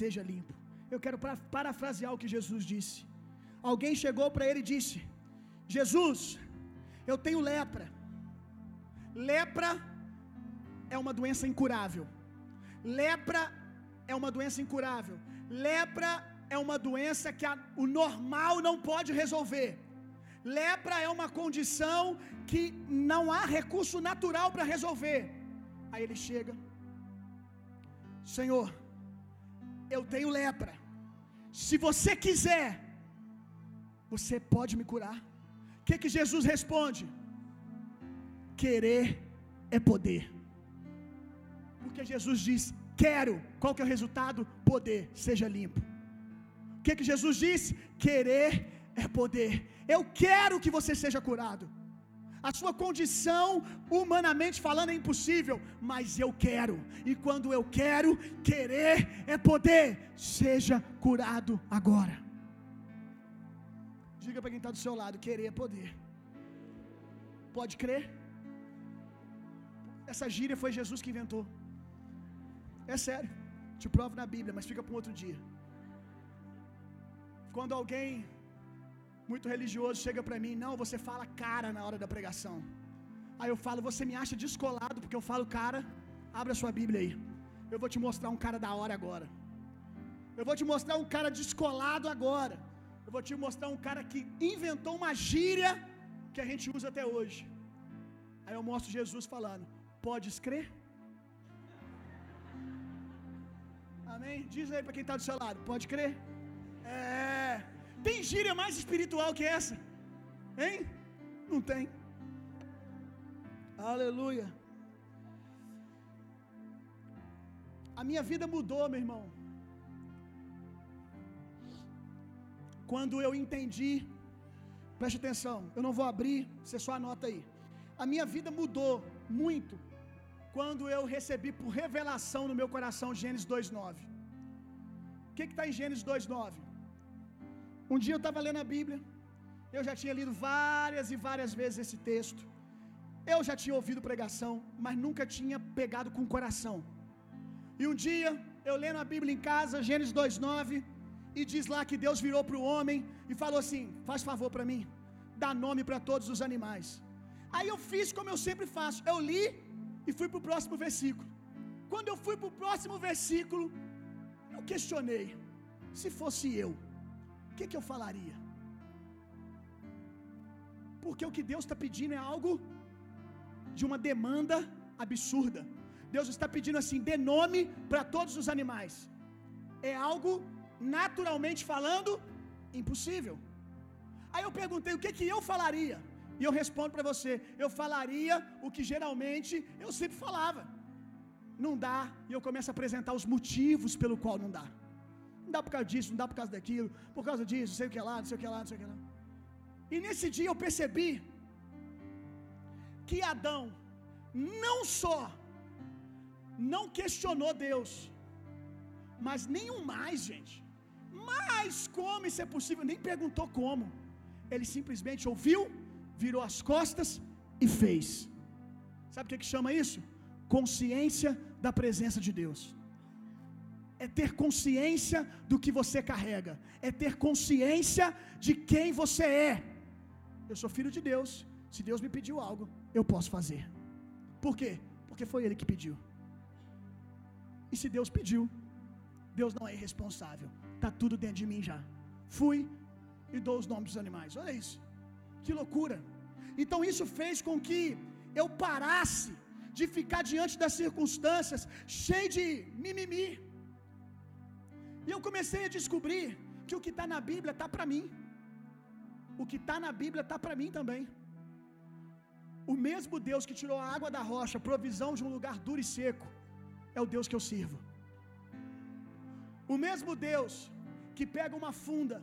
seja limpo. Eu quero parafrasear o que Jesus disse. Alguém chegou para ele e disse: Jesus, eu tenho lepra. Lepra é uma doença incurável. Lepra é uma doença incurável. Lepra é uma doença que a, o normal não pode resolver. Lepra é uma condição que não há recurso natural para resolver. Aí ele chega, Senhor, eu tenho lepra. Se você quiser, você pode me curar. O que, que Jesus responde? Querer é poder. Porque Jesus diz: Quero. Qual que é o resultado? Poder. Seja limpo. O que, que Jesus disse? Querer é poder. Eu quero que você seja curado. A sua condição, humanamente falando, é impossível, mas eu quero. E quando eu quero, querer é poder. Seja curado agora. Diga para quem está do seu lado: querer é poder. Pode crer? Essa gíria foi Jesus que inventou. É sério. Te provo na Bíblia, mas fica para um outro dia. Quando alguém muito religioso chega para mim, não, você fala cara na hora da pregação. Aí eu falo, você me acha descolado porque eu falo cara? Abra sua Bíblia aí. Eu vou te mostrar um cara da hora agora. Eu vou te mostrar um cara descolado agora. Eu vou te mostrar um cara que inventou uma gíria que a gente usa até hoje. Aí eu mostro Jesus falando: Podes crer? Amém? Diz aí para quem está do seu lado: Pode crer? É. Tem gíria mais espiritual que essa? Hein? Não tem. Aleluia. A minha vida mudou, meu irmão. Quando eu entendi, preste atenção, eu não vou abrir, você só anota aí. A minha vida mudou muito quando eu recebi por revelação no meu coração Gênesis 2,9. O que está em Gênesis 2,9? Um dia eu estava lendo a Bíblia, eu já tinha lido várias e várias vezes esse texto, eu já tinha ouvido pregação, mas nunca tinha pegado com o coração. E um dia, eu lendo a Bíblia em casa, Gênesis 2,9, e diz lá que Deus virou para o homem e falou assim: Faz favor para mim, dá nome para todos os animais. Aí eu fiz como eu sempre faço, eu li e fui para o próximo versículo. Quando eu fui para o próximo versículo, eu questionei: se fosse eu, o que, que eu falaria? Porque o que Deus está pedindo é algo de uma demanda absurda. Deus está pedindo assim: dê nome para todos os animais. É algo, naturalmente falando, Impossível. Aí eu perguntei o que que eu falaria. E eu respondo para você, eu falaria o que geralmente eu sempre falava. Não dá, e eu começo a apresentar os motivos pelo qual não dá. Não dá por causa disso, não dá por causa daquilo, por causa disso, sei o que lá, não sei o que lá, não sei o que lá. E nesse dia eu percebi que Adão não só não questionou Deus, mas nenhum mais, gente. Mas como isso é possível? Nem perguntou como. Ele simplesmente ouviu, virou as costas e fez. Sabe o que, que chama isso? Consciência da presença de Deus. É ter consciência do que você carrega, é ter consciência de quem você é. Eu sou filho de Deus. Se Deus me pediu algo, eu posso fazer. Por quê? Porque foi Ele que pediu. E se Deus pediu, Deus não é irresponsável. Está tudo dentro de mim já. Fui e dou os nomes dos animais. Olha isso. Que loucura. Então isso fez com que eu parasse de ficar diante das circunstâncias cheio de mimimi. E eu comecei a descobrir que o que está na Bíblia está para mim. O que está na Bíblia está para mim também. O mesmo Deus que tirou a água da rocha, provisão de um lugar duro e seco, é o Deus que eu sirvo. O mesmo Deus que pega uma funda,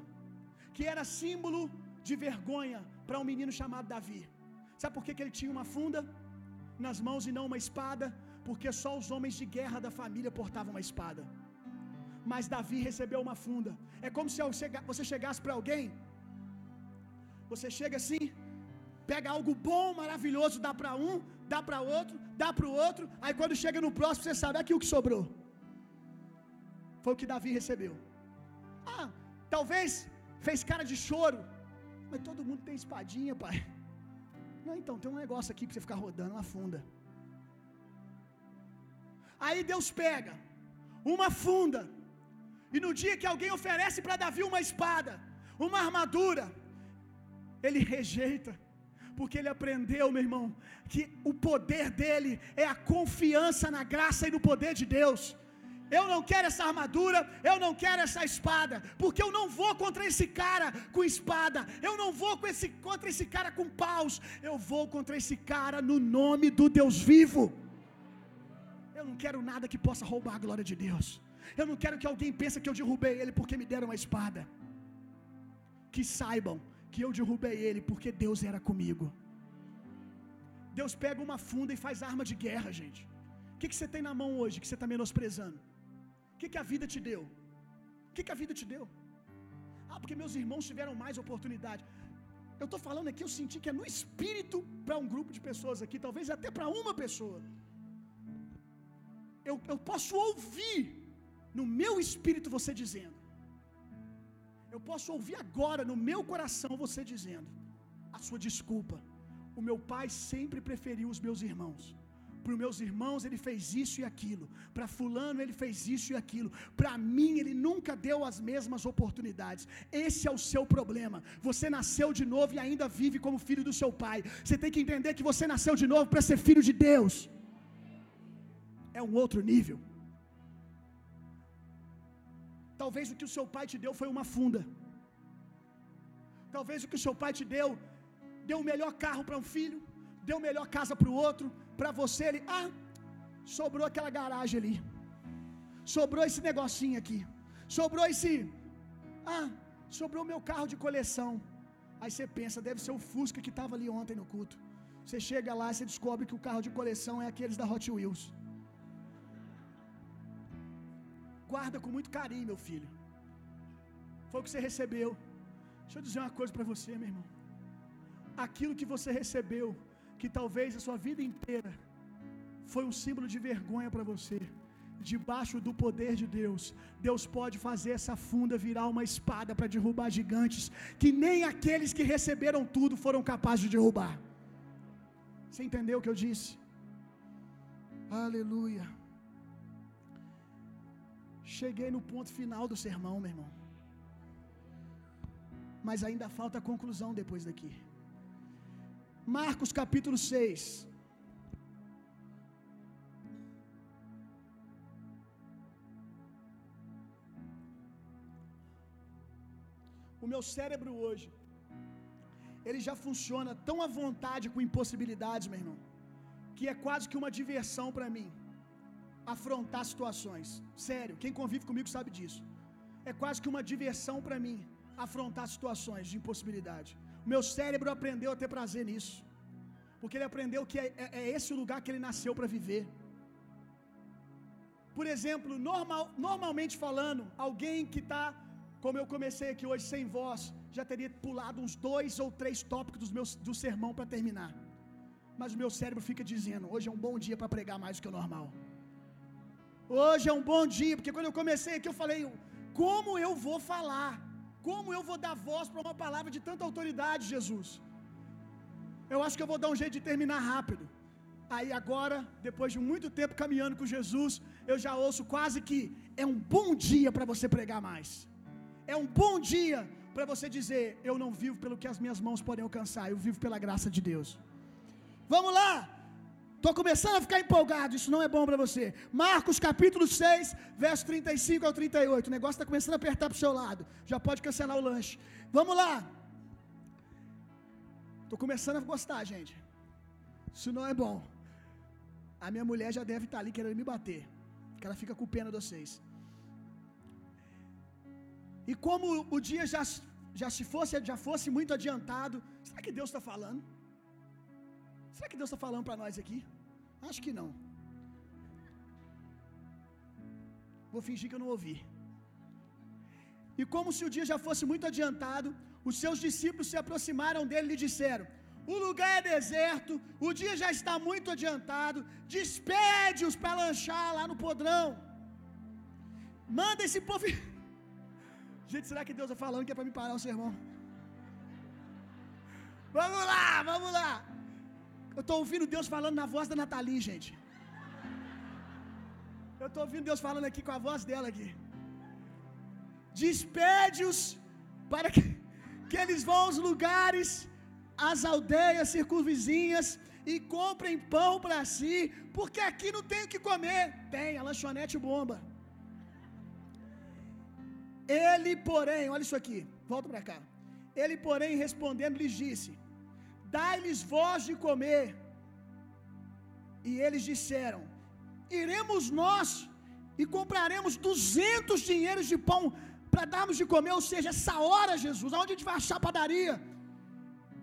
que era símbolo de vergonha para um menino chamado Davi. Sabe por que, que ele tinha uma funda nas mãos e não uma espada? Porque só os homens de guerra da família portavam uma espada. Mas Davi recebeu uma funda. É como se você chegasse para alguém, você chega assim, pega algo bom, maravilhoso, dá para um, dá para outro, dá para o outro, aí quando chega no próximo, você sabe aqui o que sobrou. Foi o que Davi recebeu. Ah, talvez fez cara de choro, mas todo mundo tem espadinha, pai. Não, então, tem um negócio aqui para você ficar rodando uma funda. Aí Deus pega uma funda, e no dia que alguém oferece para Davi uma espada, uma armadura, ele rejeita, porque ele aprendeu, meu irmão, que o poder dele é a confiança na graça e no poder de Deus. Eu não quero essa armadura, eu não quero essa espada, porque eu não vou contra esse cara com espada, eu não vou com esse, contra esse cara com paus, eu vou contra esse cara no nome do Deus vivo. Eu não quero nada que possa roubar a glória de Deus. Eu não quero que alguém pense que eu derrubei ele porque me deram uma espada. Que saibam que eu derrubei ele porque Deus era comigo. Deus pega uma funda e faz arma de guerra, gente. O que, que você tem na mão hoje que você está menosprezando? O que, que a vida te deu? O que, que a vida te deu? Ah, porque meus irmãos tiveram mais oportunidade. Eu estou falando aqui, eu senti que é no espírito para um grupo de pessoas aqui, talvez até para uma pessoa. Eu, eu posso ouvir no meu espírito você dizendo. Eu posso ouvir agora no meu coração você dizendo a sua desculpa. O meu pai sempre preferiu os meus irmãos. Para os meus irmãos ele fez isso e aquilo. Para fulano ele fez isso e aquilo. Para mim ele nunca deu as mesmas oportunidades. Esse é o seu problema. Você nasceu de novo e ainda vive como filho do seu pai. Você tem que entender que você nasceu de novo para ser filho de Deus. É um outro nível. Talvez o que o seu pai te deu foi uma funda. Talvez o que o seu pai te deu, deu o melhor carro para um filho, deu melhor casa para o outro, para você ele, ah, sobrou aquela garagem ali. Sobrou esse negocinho aqui. Sobrou esse ah, sobrou meu carro de coleção. Aí você pensa, deve ser o Fusca que estava ali ontem no culto. Você chega lá e você descobre que o carro de coleção é aqueles da Hot Wheels. Guarda com muito carinho, meu filho. Foi o que você recebeu. Deixa eu dizer uma coisa para você, meu irmão. Aquilo que você recebeu, que talvez a sua vida inteira foi um símbolo de vergonha para você, debaixo do poder de Deus, Deus pode fazer essa funda virar uma espada para derrubar gigantes que nem aqueles que receberam tudo foram capazes de derrubar. Você entendeu o que eu disse? Aleluia. Cheguei no ponto final do sermão, meu irmão. Mas ainda falta a conclusão depois daqui. Marcos capítulo 6. O meu cérebro hoje, ele já funciona tão à vontade com impossibilidades, meu irmão, que é quase que uma diversão para mim afrontar situações. Sério, quem convive comigo sabe disso. É quase que uma diversão para mim afrontar situações de impossibilidade. Meu cérebro aprendeu a ter prazer nisso. Porque ele aprendeu que é, é, é esse o lugar que ele nasceu para viver. Por exemplo, normal, normalmente falando, alguém que está, como eu comecei aqui hoje, sem voz, já teria pulado uns dois ou três tópicos dos meus, do sermão para terminar. Mas o meu cérebro fica dizendo: hoje é um bom dia para pregar mais do que o normal. Hoje é um bom dia, porque quando eu comecei aqui eu falei: como eu vou falar? Como eu vou dar voz para uma palavra de tanta autoridade, Jesus? Eu acho que eu vou dar um jeito de terminar rápido. Aí agora, depois de muito tempo caminhando com Jesus, eu já ouço quase que é um bom dia para você pregar mais. É um bom dia para você dizer: Eu não vivo pelo que as minhas mãos podem alcançar, eu vivo pela graça de Deus. Vamos lá! Estou começando a ficar empolgado, isso não é bom para você. Marcos capítulo 6, verso 35 ao 38. O negócio está começando a apertar para o seu lado. Já pode cancelar o lanche. Vamos lá. Estou começando a gostar, gente. Isso não é bom. A minha mulher já deve estar tá ali querendo me bater. Que ela fica com pena de vocês. E como o dia já, já se fosse, já fosse muito adiantado, será que Deus está falando? Será que Deus está falando para nós aqui? Acho que não. Vou fingir que eu não ouvi. E como se o dia já fosse muito adiantado, os seus discípulos se aproximaram dele e lhe disseram: O lugar é deserto, o dia já está muito adiantado, despede-os para lanchar lá no podrão. Manda esse povo. Gente, será que Deus está falando que é para me parar o sermão? Vamos lá, vamos lá. Eu estou ouvindo Deus falando na voz da Nathalie, gente. Eu estou ouvindo Deus falando aqui com a voz dela aqui. Despede-os para que, que eles vão aos lugares, às aldeias circunvizinhas e comprem pão para si, porque aqui não tem o que comer. Tem, a lanchonete bomba. Ele, porém, olha isso aqui, volta para cá. Ele, porém, respondendo, lhes disse: Dai-lhes voz de comer. E eles disseram: Iremos nós e compraremos duzentos dinheiros de pão para darmos de comer, ou seja, essa hora, Jesus, aonde a gente vai achar padaria?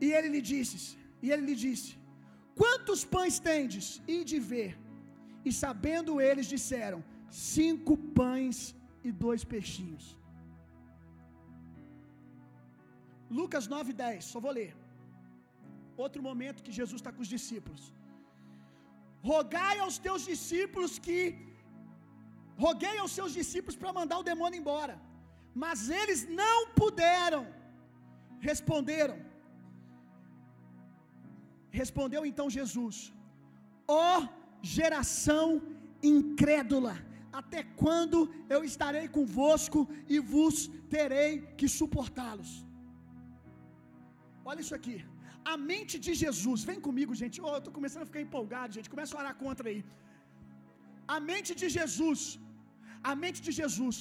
E ele lhe disse, e ele lhe disse: Quantos pães tendes? E de ver. E sabendo eles, disseram: Cinco pães e dois peixinhos. Lucas 9, 10, só vou ler. Outro momento que Jesus está com os discípulos. Rogai aos teus discípulos que. Roguei aos seus discípulos para mandar o demônio embora. Mas eles não puderam. Responderam. Respondeu então Jesus: Ó oh, geração incrédula, até quando eu estarei convosco e vos terei que suportá-los? Olha isso aqui. A mente de Jesus, vem comigo, gente. Oh, eu estou começando a ficar empolgado, gente. Começa a orar contra aí. A mente de Jesus, a mente de Jesus,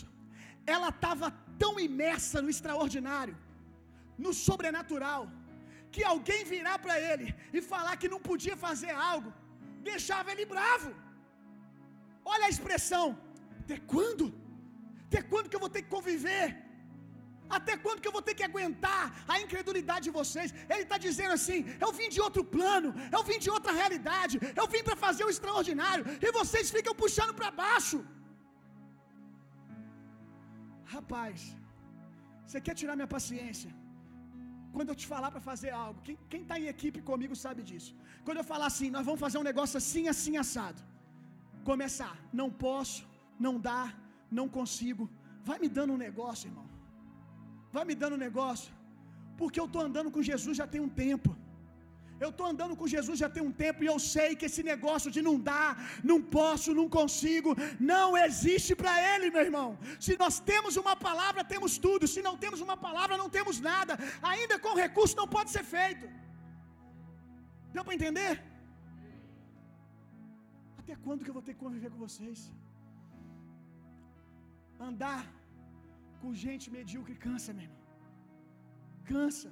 ela estava tão imersa no extraordinário, no sobrenatural, que alguém virar para ele e falar que não podia fazer algo, deixava ele bravo. Olha a expressão: até quando? Até quando que eu vou ter que conviver? Até quando que eu vou ter que aguentar a incredulidade de vocês? Ele está dizendo assim: eu vim de outro plano, eu vim de outra realidade, eu vim para fazer o extraordinário, e vocês ficam puxando para baixo. Rapaz, você quer tirar minha paciência? Quando eu te falar para fazer algo, quem está em equipe comigo sabe disso. Quando eu falar assim, nós vamos fazer um negócio assim, assim, assado. Começar, não posso, não dá, não consigo. Vai me dando um negócio, irmão vai me dando negócio, porque eu estou andando com Jesus já tem um tempo. Eu estou andando com Jesus já tem um tempo e eu sei que esse negócio de não dar, não posso, não consigo, não existe para Ele, meu irmão. Se nós temos uma palavra, temos tudo. Se não temos uma palavra, não temos nada. Ainda com recurso não pode ser feito. Deu para entender? Até quando que eu vou ter que conviver com vocês? Andar com gente medíocre cansa, meu irmão. Cansa.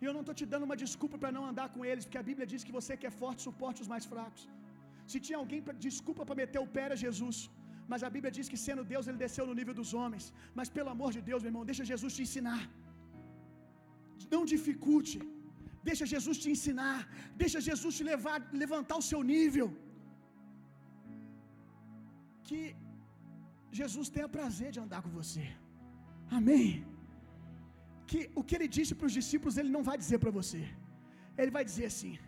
E eu não estou te dando uma desculpa para não andar com eles, porque a Bíblia diz que você que é forte suporte os mais fracos. Se tinha alguém pra, desculpa para meter o pé era Jesus. Mas a Bíblia diz que sendo Deus ele desceu no nível dos homens. Mas pelo amor de Deus, meu irmão, deixa Jesus te ensinar. Não dificulte. Deixa Jesus te ensinar. Deixa Jesus te levar, levantar o seu nível. Que Jesus tenha prazer de andar com você. Amém. Que o que ele disse para os discípulos, ele não vai dizer para você. Ele vai dizer assim: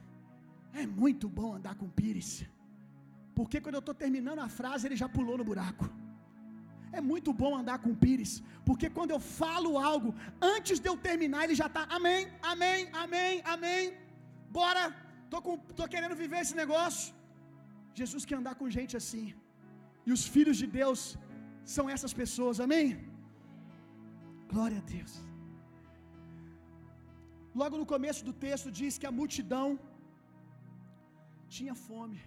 É muito bom andar com Pires. Porque quando eu estou terminando a frase, ele já pulou no buraco. É muito bom andar com Pires, porque quando eu falo algo, antes de eu terminar, ele já está, amém, amém, amém, amém. Bora, tô, tô querendo viver esse negócio. Jesus quer andar com gente assim, e os filhos de Deus são essas pessoas, amém? Glória a Deus. Logo no começo do texto diz que a multidão tinha fome.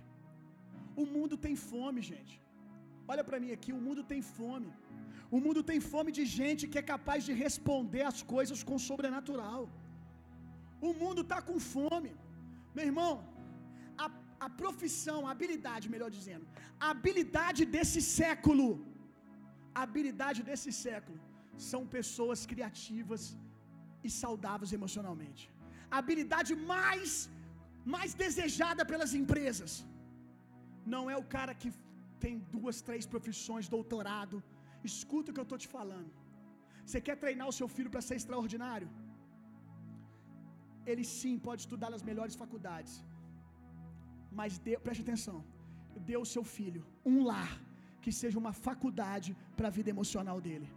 O mundo tem fome, gente. Olha para mim aqui, o mundo tem fome. O mundo tem fome de gente que é capaz de responder as coisas com sobrenatural. O mundo está com fome. Meu irmão, a, a profissão, a habilidade, melhor dizendo, a habilidade desse século, a habilidade desse século são pessoas criativas e saudáveis emocionalmente. A habilidade mais mais desejada pelas empresas não é o cara que tem duas, três profissões, doutorado. Escuta o que eu estou te falando. Você quer treinar o seu filho para ser extraordinário? Ele sim pode estudar nas melhores faculdades. Mas dê, preste atenção. Dê ao seu filho um lar que seja uma faculdade para a vida emocional dele.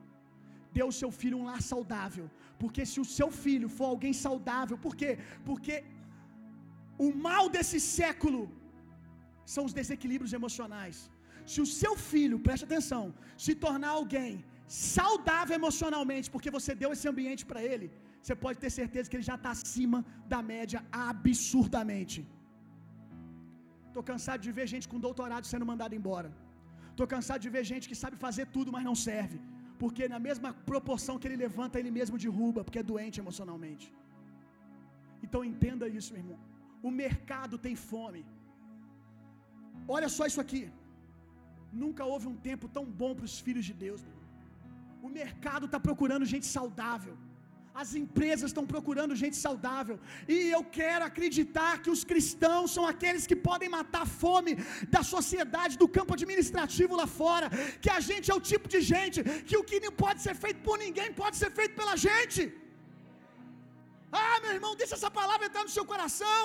Dê ao seu filho um lar saudável. Porque se o seu filho for alguém saudável, por quê? Porque o mal desse século são os desequilíbrios emocionais. Se o seu filho, preste atenção, se tornar alguém saudável emocionalmente, porque você deu esse ambiente para ele, você pode ter certeza que ele já está acima da média absurdamente. Estou cansado de ver gente com doutorado sendo mandado embora. Estou cansado de ver gente que sabe fazer tudo, mas não serve. Porque na mesma proporção que ele levanta, ele mesmo derruba, porque é doente emocionalmente. Então entenda isso, meu irmão. O mercado tem fome. Olha só isso aqui. Nunca houve um tempo tão bom para os filhos de Deus. Meu. O mercado está procurando gente saudável. As empresas estão procurando gente saudável. E eu quero acreditar que os cristãos são aqueles que podem matar a fome da sociedade, do campo administrativo lá fora. Que a gente é o tipo de gente que o que não pode ser feito por ninguém pode ser feito pela gente. Ah, meu irmão, deixa essa palavra entrar no seu coração.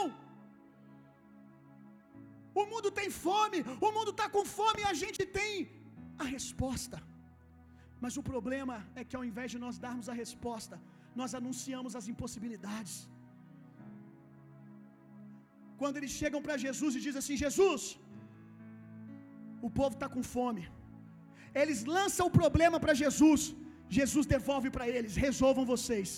O mundo tem fome, o mundo está com fome e a gente tem a resposta. Mas o problema é que ao invés de nós darmos a resposta, nós anunciamos as impossibilidades. Quando eles chegam para Jesus e dizem assim: Jesus, o povo está com fome. Eles lançam o problema para Jesus. Jesus devolve para eles: resolvam vocês.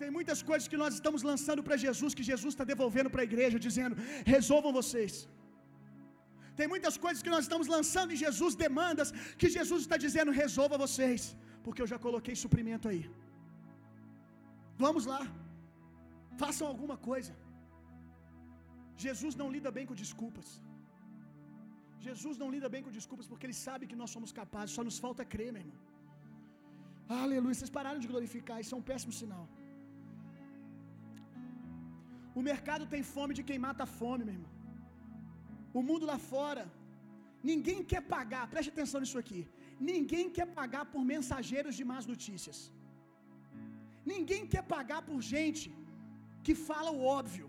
Tem muitas coisas que nós estamos lançando para Jesus que Jesus está devolvendo para a igreja, dizendo: resolvam vocês. Tem muitas coisas que nós estamos lançando em Jesus, demandas que Jesus está dizendo: resolva vocês porque eu já coloquei suprimento aí. Vamos lá, façam alguma coisa. Jesus não lida bem com desculpas. Jesus não lida bem com desculpas porque Ele sabe que nós somos capazes, só nos falta crer, meu irmão. Aleluia, vocês pararam de glorificar, isso é um péssimo sinal. O mercado tem fome de quem mata a fome, meu irmão. O mundo lá fora, ninguém quer pagar, preste atenção nisso aqui. Ninguém quer pagar por mensageiros de más notícias. Ninguém quer pagar por gente que fala o óbvio.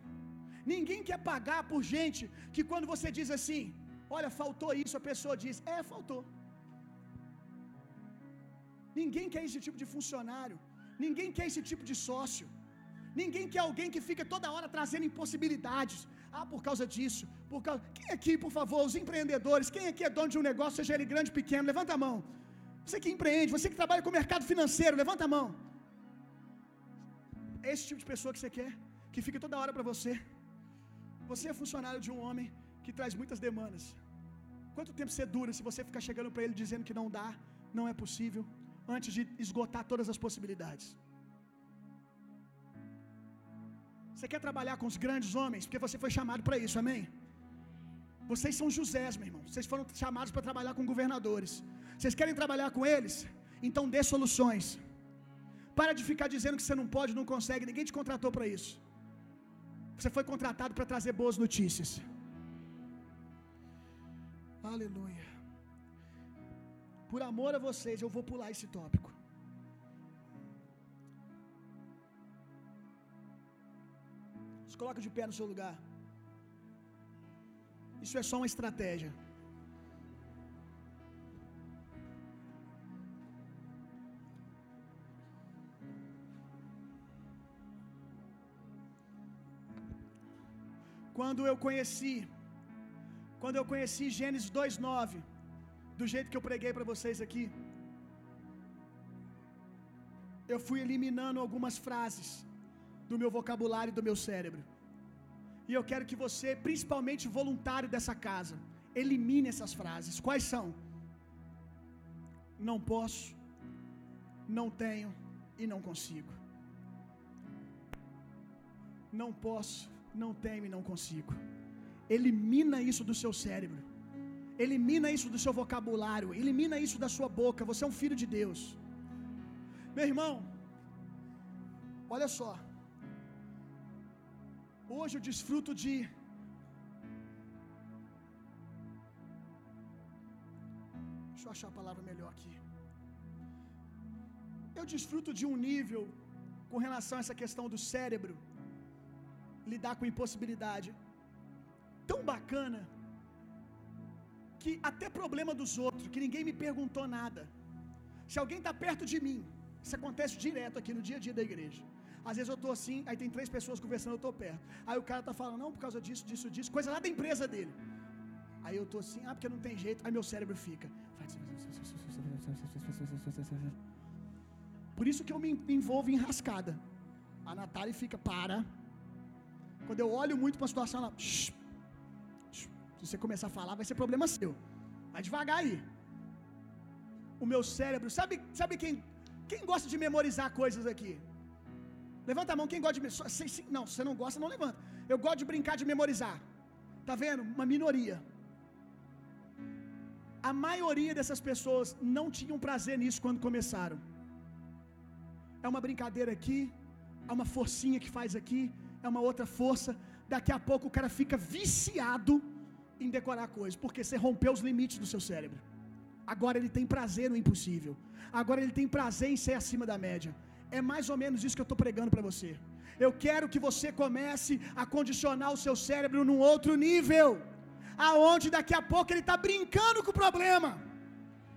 Ninguém quer pagar por gente que quando você diz assim, olha, faltou isso, a pessoa diz, é, faltou. Ninguém quer esse tipo de funcionário. Ninguém quer esse tipo de sócio. Ninguém quer alguém que fica toda hora trazendo impossibilidades. Ah, por causa disso. Por causa... Quem aqui, por favor, os empreendedores, quem aqui é dono de um negócio, seja ele grande ou pequeno, levanta a mão. Você que empreende, você que trabalha com o mercado financeiro, levanta a mão. É esse tipo de pessoa que você quer, que fica toda hora para você. Você é funcionário de um homem que traz muitas demandas. Quanto tempo você dura se você ficar chegando para ele dizendo que não dá, não é possível, antes de esgotar todas as possibilidades? Você quer trabalhar com os grandes homens? Porque você foi chamado para isso, amém? Vocês são Josés, meu irmão. Vocês foram chamados para trabalhar com governadores. Vocês querem trabalhar com eles? Então dê soluções. Para de ficar dizendo que você não pode, não consegue. Ninguém te contratou para isso. Você foi contratado para trazer boas notícias. Aleluia. Por amor a vocês, eu vou pular esse tópico. Se coloca de pé no seu lugar. Isso é só uma estratégia. Quando eu conheci, quando eu conheci Gênesis 2:9, do jeito que eu preguei para vocês aqui, eu fui eliminando algumas frases do meu vocabulário e do meu cérebro. E eu quero que você, principalmente voluntário dessa casa, elimine essas frases. Quais são? Não posso, não tenho e não consigo. Não posso, não tenho e não consigo. Elimina isso do seu cérebro. Elimina isso do seu vocabulário. Elimina isso da sua boca. Você é um filho de Deus. Meu irmão, olha só. Hoje eu desfruto de Deixa eu achar a palavra melhor aqui. Eu desfruto de um nível com relação a essa questão do cérebro lidar com impossibilidade tão bacana que até problema dos outros, que ninguém me perguntou nada. Se alguém está perto de mim, isso acontece direto aqui no dia a dia da igreja. Às vezes eu estou assim, aí tem três pessoas conversando, eu estou perto. Aí o cara está falando, não, por causa disso, disso, disso, coisa lá da empresa dele. Aí eu estou assim, ah, porque não tem jeito. Aí meu cérebro fica. Por isso que eu me envolvo em rascada. A Natália fica, para. Quando eu olho muito para a situação, ela. Shh, shh. Se você começar a falar, vai ser problema seu. Vai devagar aí. O meu cérebro, sabe, sabe quem, quem gosta de memorizar coisas aqui? Levanta a mão quem gosta de Não, você não gosta, não levanta. Eu gosto de brincar de memorizar. Tá vendo? Uma minoria. A maioria dessas pessoas não tinham prazer nisso quando começaram. É uma brincadeira aqui, é uma forcinha que faz aqui, é uma outra força. Daqui a pouco o cara fica viciado em decorar coisas, porque você rompeu os limites do seu cérebro. Agora ele tem prazer no impossível. Agora ele tem prazer em ser acima da média. É mais ou menos isso que eu estou pregando para você. Eu quero que você comece a condicionar o seu cérebro num outro nível, aonde daqui a pouco ele está brincando com o problema,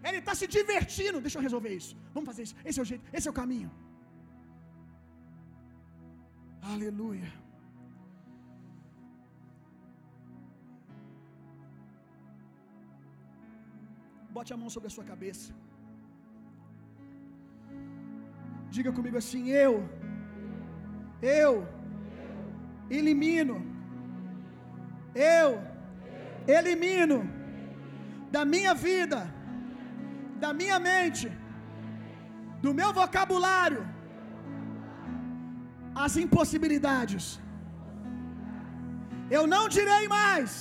ele está se divertindo. Deixa eu resolver isso. Vamos fazer isso. Esse é o jeito, esse é o caminho. Aleluia. Bote a mão sobre a sua cabeça. Diga comigo assim: Eu, eu elimino, eu elimino da minha vida, da minha mente, do meu vocabulário, as impossibilidades. Eu não direi mais,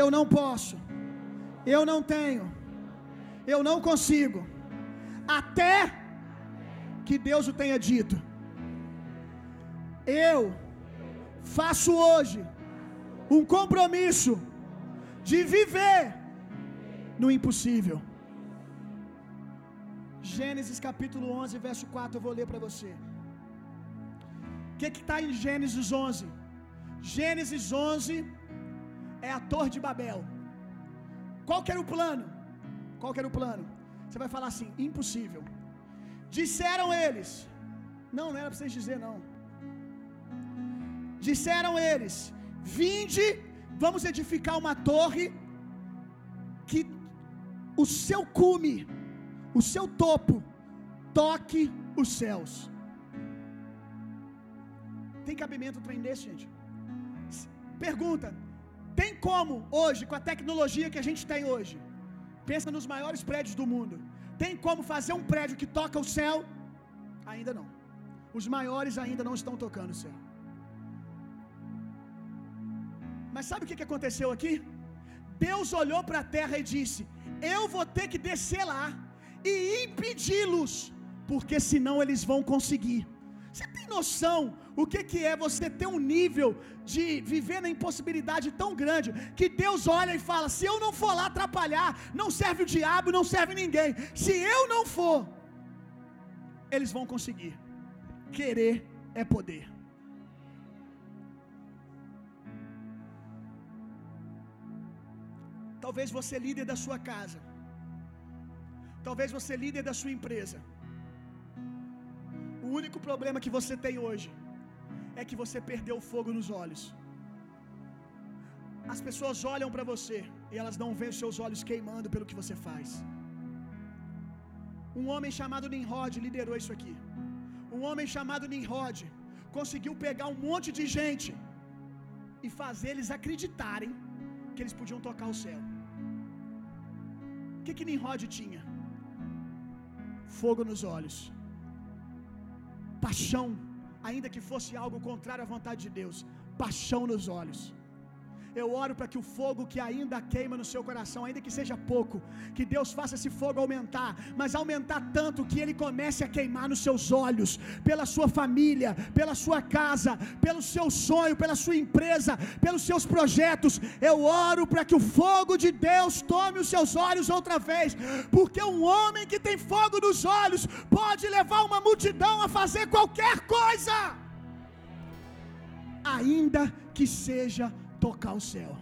eu não posso, eu não tenho, eu não consigo, até que Deus o tenha dito. Eu faço hoje um compromisso de viver no impossível. Gênesis capítulo 11, verso 4, eu vou ler para você. O que está em Gênesis 11? Gênesis 11 é a Torre de Babel. Qual que era o plano? Qual que era o plano? Você vai falar assim: impossível. Disseram eles, não, não era para vocês dizer, não. Disseram eles: Vinde, vamos edificar uma torre que o seu cume, o seu topo, toque os céus. Tem cabimento um trem desse, gente? Pergunta: tem como hoje, com a tecnologia que a gente tem hoje, pensa nos maiores prédios do mundo, tem como fazer um prédio que toca o céu? Ainda não. Os maiores ainda não estão tocando o céu. Mas sabe o que aconteceu aqui? Deus olhou para a terra e disse: Eu vou ter que descer lá e impedi-los, porque senão eles vão conseguir. Você tem noção o que, que é você ter um nível de viver na impossibilidade tão grande que Deus olha e fala: se eu não for lá atrapalhar, não serve o diabo, não serve ninguém. Se eu não for, eles vão conseguir. Querer é poder. Talvez você é líder da sua casa. Talvez você é líder da sua empresa. O único problema que você tem hoje é que você perdeu o fogo nos olhos. As pessoas olham para você e elas não veem os seus olhos queimando pelo que você faz. Um homem chamado Nimrod liderou isso aqui. Um homem chamado Nimrod conseguiu pegar um monte de gente e fazer eles acreditarem que eles podiam tocar o céu. O que que Nimrod tinha? Fogo nos olhos paixão, ainda que fosse algo contrário à vontade de Deus, paixão nos olhos. Eu oro para que o fogo que ainda queima no seu coração, ainda que seja pouco, que Deus faça esse fogo aumentar, mas aumentar tanto que ele comece a queimar nos seus olhos, pela sua família, pela sua casa, pelo seu sonho, pela sua empresa, pelos seus projetos. Eu oro para que o fogo de Deus tome os seus olhos outra vez, porque um homem que tem fogo nos olhos pode levar uma multidão a fazer qualquer coisa, ainda que seja tocar o céu.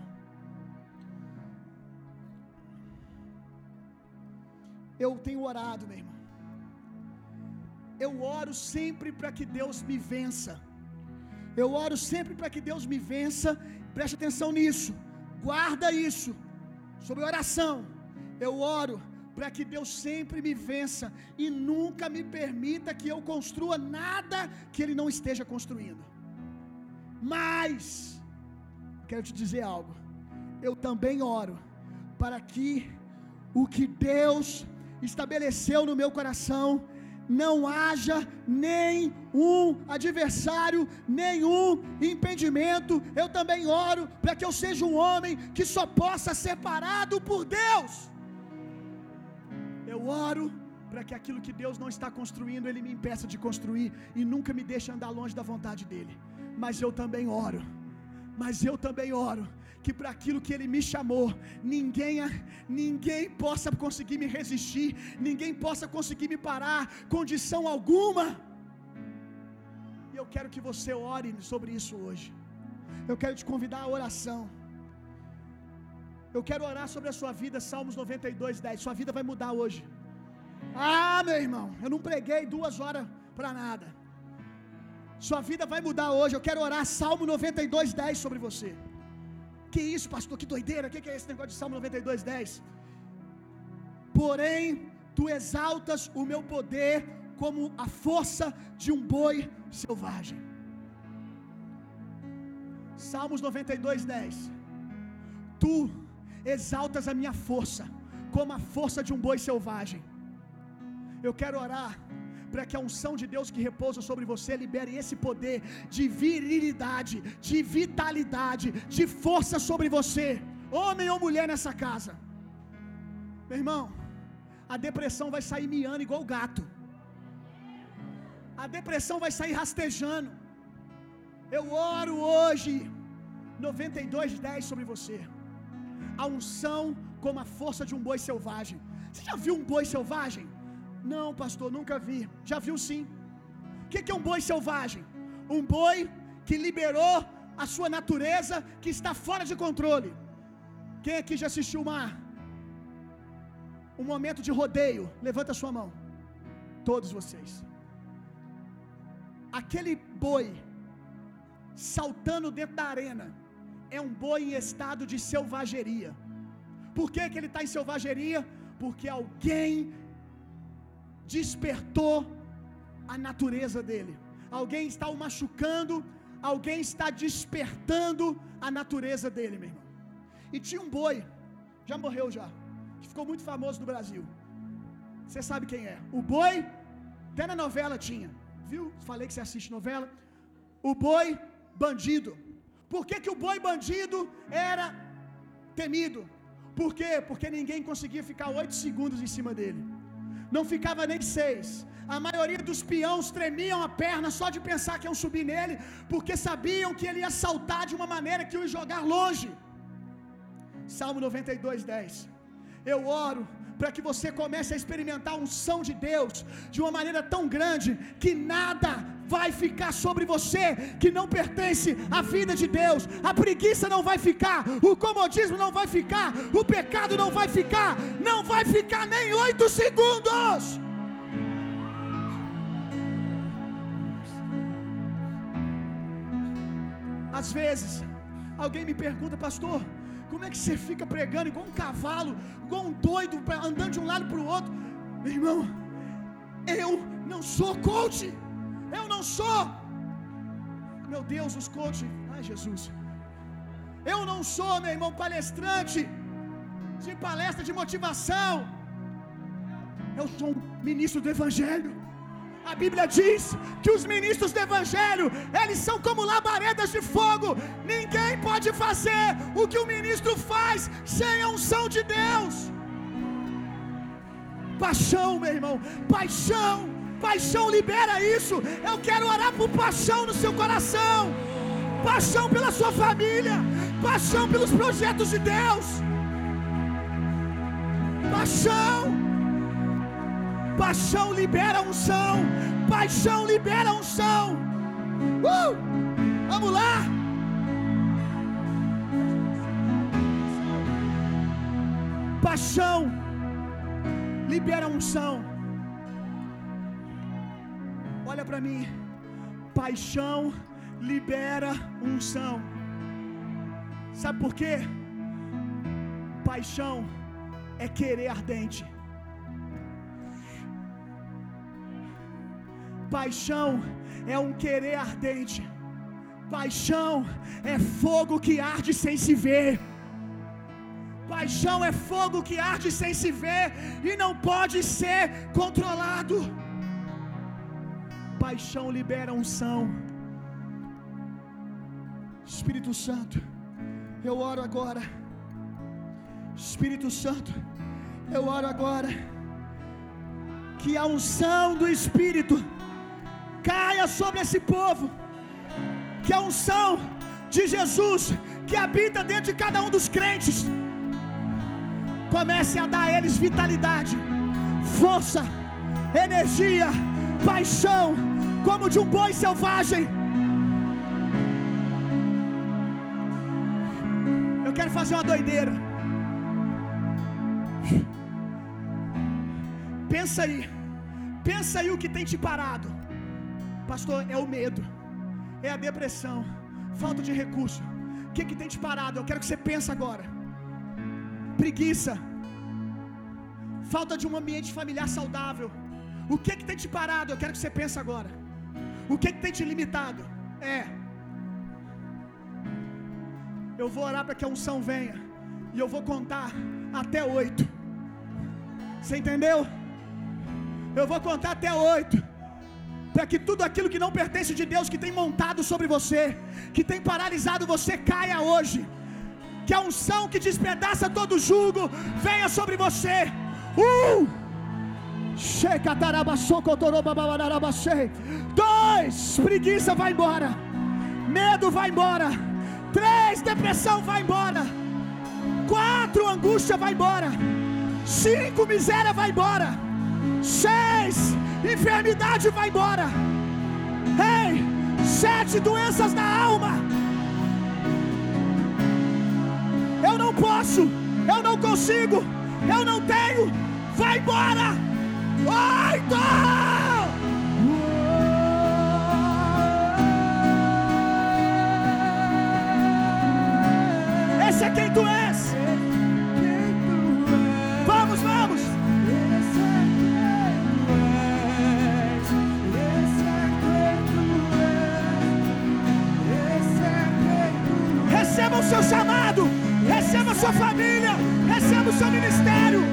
Eu tenho orado, meu irmão. Eu oro sempre para que Deus me vença. Eu oro sempre para que Deus me vença. Preste atenção nisso. Guarda isso. Sobre oração. Eu oro para que Deus sempre me vença e nunca me permita que eu construa nada que Ele não esteja construindo. Mas quero te dizer algo. Eu também oro para que o que Deus estabeleceu no meu coração não haja nenhum adversário, nenhum impedimento. Eu também oro para que eu seja um homem que só possa ser parado por Deus. Eu oro para que aquilo que Deus não está construindo, Ele me impeça de construir e nunca me deixe andar longe da vontade dEle. Mas eu também oro mas eu também oro que para aquilo que ele me chamou, ninguém ninguém possa conseguir me resistir, ninguém possa conseguir me parar, condição alguma. E eu quero que você ore sobre isso hoje. Eu quero te convidar à oração. Eu quero orar sobre a sua vida, Salmos 92, 10. Sua vida vai mudar hoje. Ah, meu irmão, eu não preguei duas horas para nada. Sua vida vai mudar hoje. Eu quero orar Salmo 92, 10 sobre você. Que isso, pastor? Que doideira. O que é esse negócio de Salmo 92, 10? Porém, tu exaltas o meu poder como a força de um boi selvagem. Salmos 92, 10. Tu exaltas a minha força como a força de um boi selvagem. Eu quero orar para que a unção de Deus que repousa sobre você libere esse poder de virilidade, de vitalidade, de força sobre você, homem ou mulher nessa casa. Meu irmão, a depressão vai sair miando igual gato. A depressão vai sair rastejando. Eu oro hoje 92:10 sobre você. A unção como a força de um boi selvagem. Você já viu um boi selvagem? Não, pastor, nunca vi. Já viu sim. O que é um boi selvagem? Um boi que liberou a sua natureza que está fora de controle. Quem aqui já assistiu uma um momento de rodeio? Levanta a sua mão. Todos vocês. Aquele boi saltando dentro da arena é um boi em estado de selvageria. Por que, que ele está em selvageria? Porque alguém despertou a natureza dele. Alguém está o machucando, alguém está despertando a natureza dele, meu irmão. E tinha um boi, já morreu já, que ficou muito famoso no Brasil. Você sabe quem é? O boi, até na novela tinha, viu? Falei que você assiste novela. O boi bandido. Por que, que o boi bandido era temido? Por quê? Porque ninguém conseguia ficar oito segundos em cima dele. Não ficava nem seis. A maioria dos peões tremiam a perna só de pensar que iam subir nele, porque sabiam que ele ia saltar de uma maneira que ia jogar longe. Salmo 92, 10. Eu oro para que você comece a experimentar a unção de Deus de uma maneira tão grande que nada vai ficar sobre você que não pertence à vida de Deus. A preguiça não vai ficar, o comodismo não vai ficar, o pecado não vai ficar, não vai ficar nem oito segundos. Às vezes, alguém me pergunta, pastor, como é que você fica pregando igual um cavalo, igual um doido, andando de um lado para o outro? Meu irmão, eu não sou coach. Eu não sou. Meu Deus, os coach. Ai, Jesus. Eu não sou, meu irmão, palestrante de palestra de motivação. Eu sou um ministro do evangelho. A Bíblia diz que os ministros do Evangelho, eles são como labaredas de fogo. Ninguém pode fazer o que o ministro faz sem a unção de Deus. Paixão, meu irmão, paixão, paixão libera isso. Eu quero orar por paixão no seu coração, paixão pela sua família, paixão pelos projetos de Deus. Paixão. Paixão libera unção. Paixão libera unção. Uh! Vamos lá. Paixão libera unção. Olha para mim. Paixão libera unção. Sabe por quê? Paixão é querer ardente. Paixão é um querer ardente. Paixão é fogo que arde sem se ver. Paixão é fogo que arde sem se ver e não pode ser controlado. Paixão libera unção. Espírito Santo, eu oro agora. Espírito Santo, eu oro agora. Que a unção do Espírito caia sobre esse povo. Que a unção de Jesus que habita dentro de cada um dos crentes comece a dar a eles vitalidade, força, energia, paixão, como de um boi selvagem. Eu quero fazer uma doideira. Pensa aí, pensa aí o que tem te parado. Pastor, é o medo, é a depressão, falta de recurso. O que, que tem te parado? Eu quero que você pense agora. Preguiça, falta de um ambiente familiar saudável. O que que tem te parado? Eu quero que você pense agora. O que que tem te limitado? É. Eu vou orar para que a unção venha e eu vou contar até oito. Você entendeu? Eu vou contar até oito para que tudo aquilo que não pertence de Deus, que tem montado sobre você, que tem paralisado você, caia hoje. Que a unção que despedaça todo jugo venha sobre você. Um, dois, preguiça vai embora, medo vai embora. Três, depressão vai embora. Quatro, angústia vai embora. Cinco, miséria vai embora. Seis, enfermidade vai embora. Ei, sete doenças da alma. Eu não posso, eu não consigo, eu não tenho. Vai embora. Oito! Esse é quem tu és. receba o seu chamado, receba a sua família, receba o seu ministério.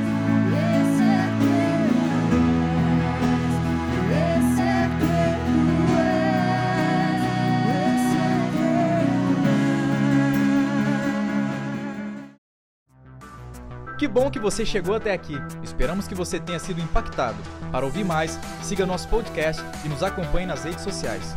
Que bom que você chegou até aqui. Esperamos que você tenha sido impactado. Para ouvir mais, siga nosso podcast e nos acompanhe nas redes sociais.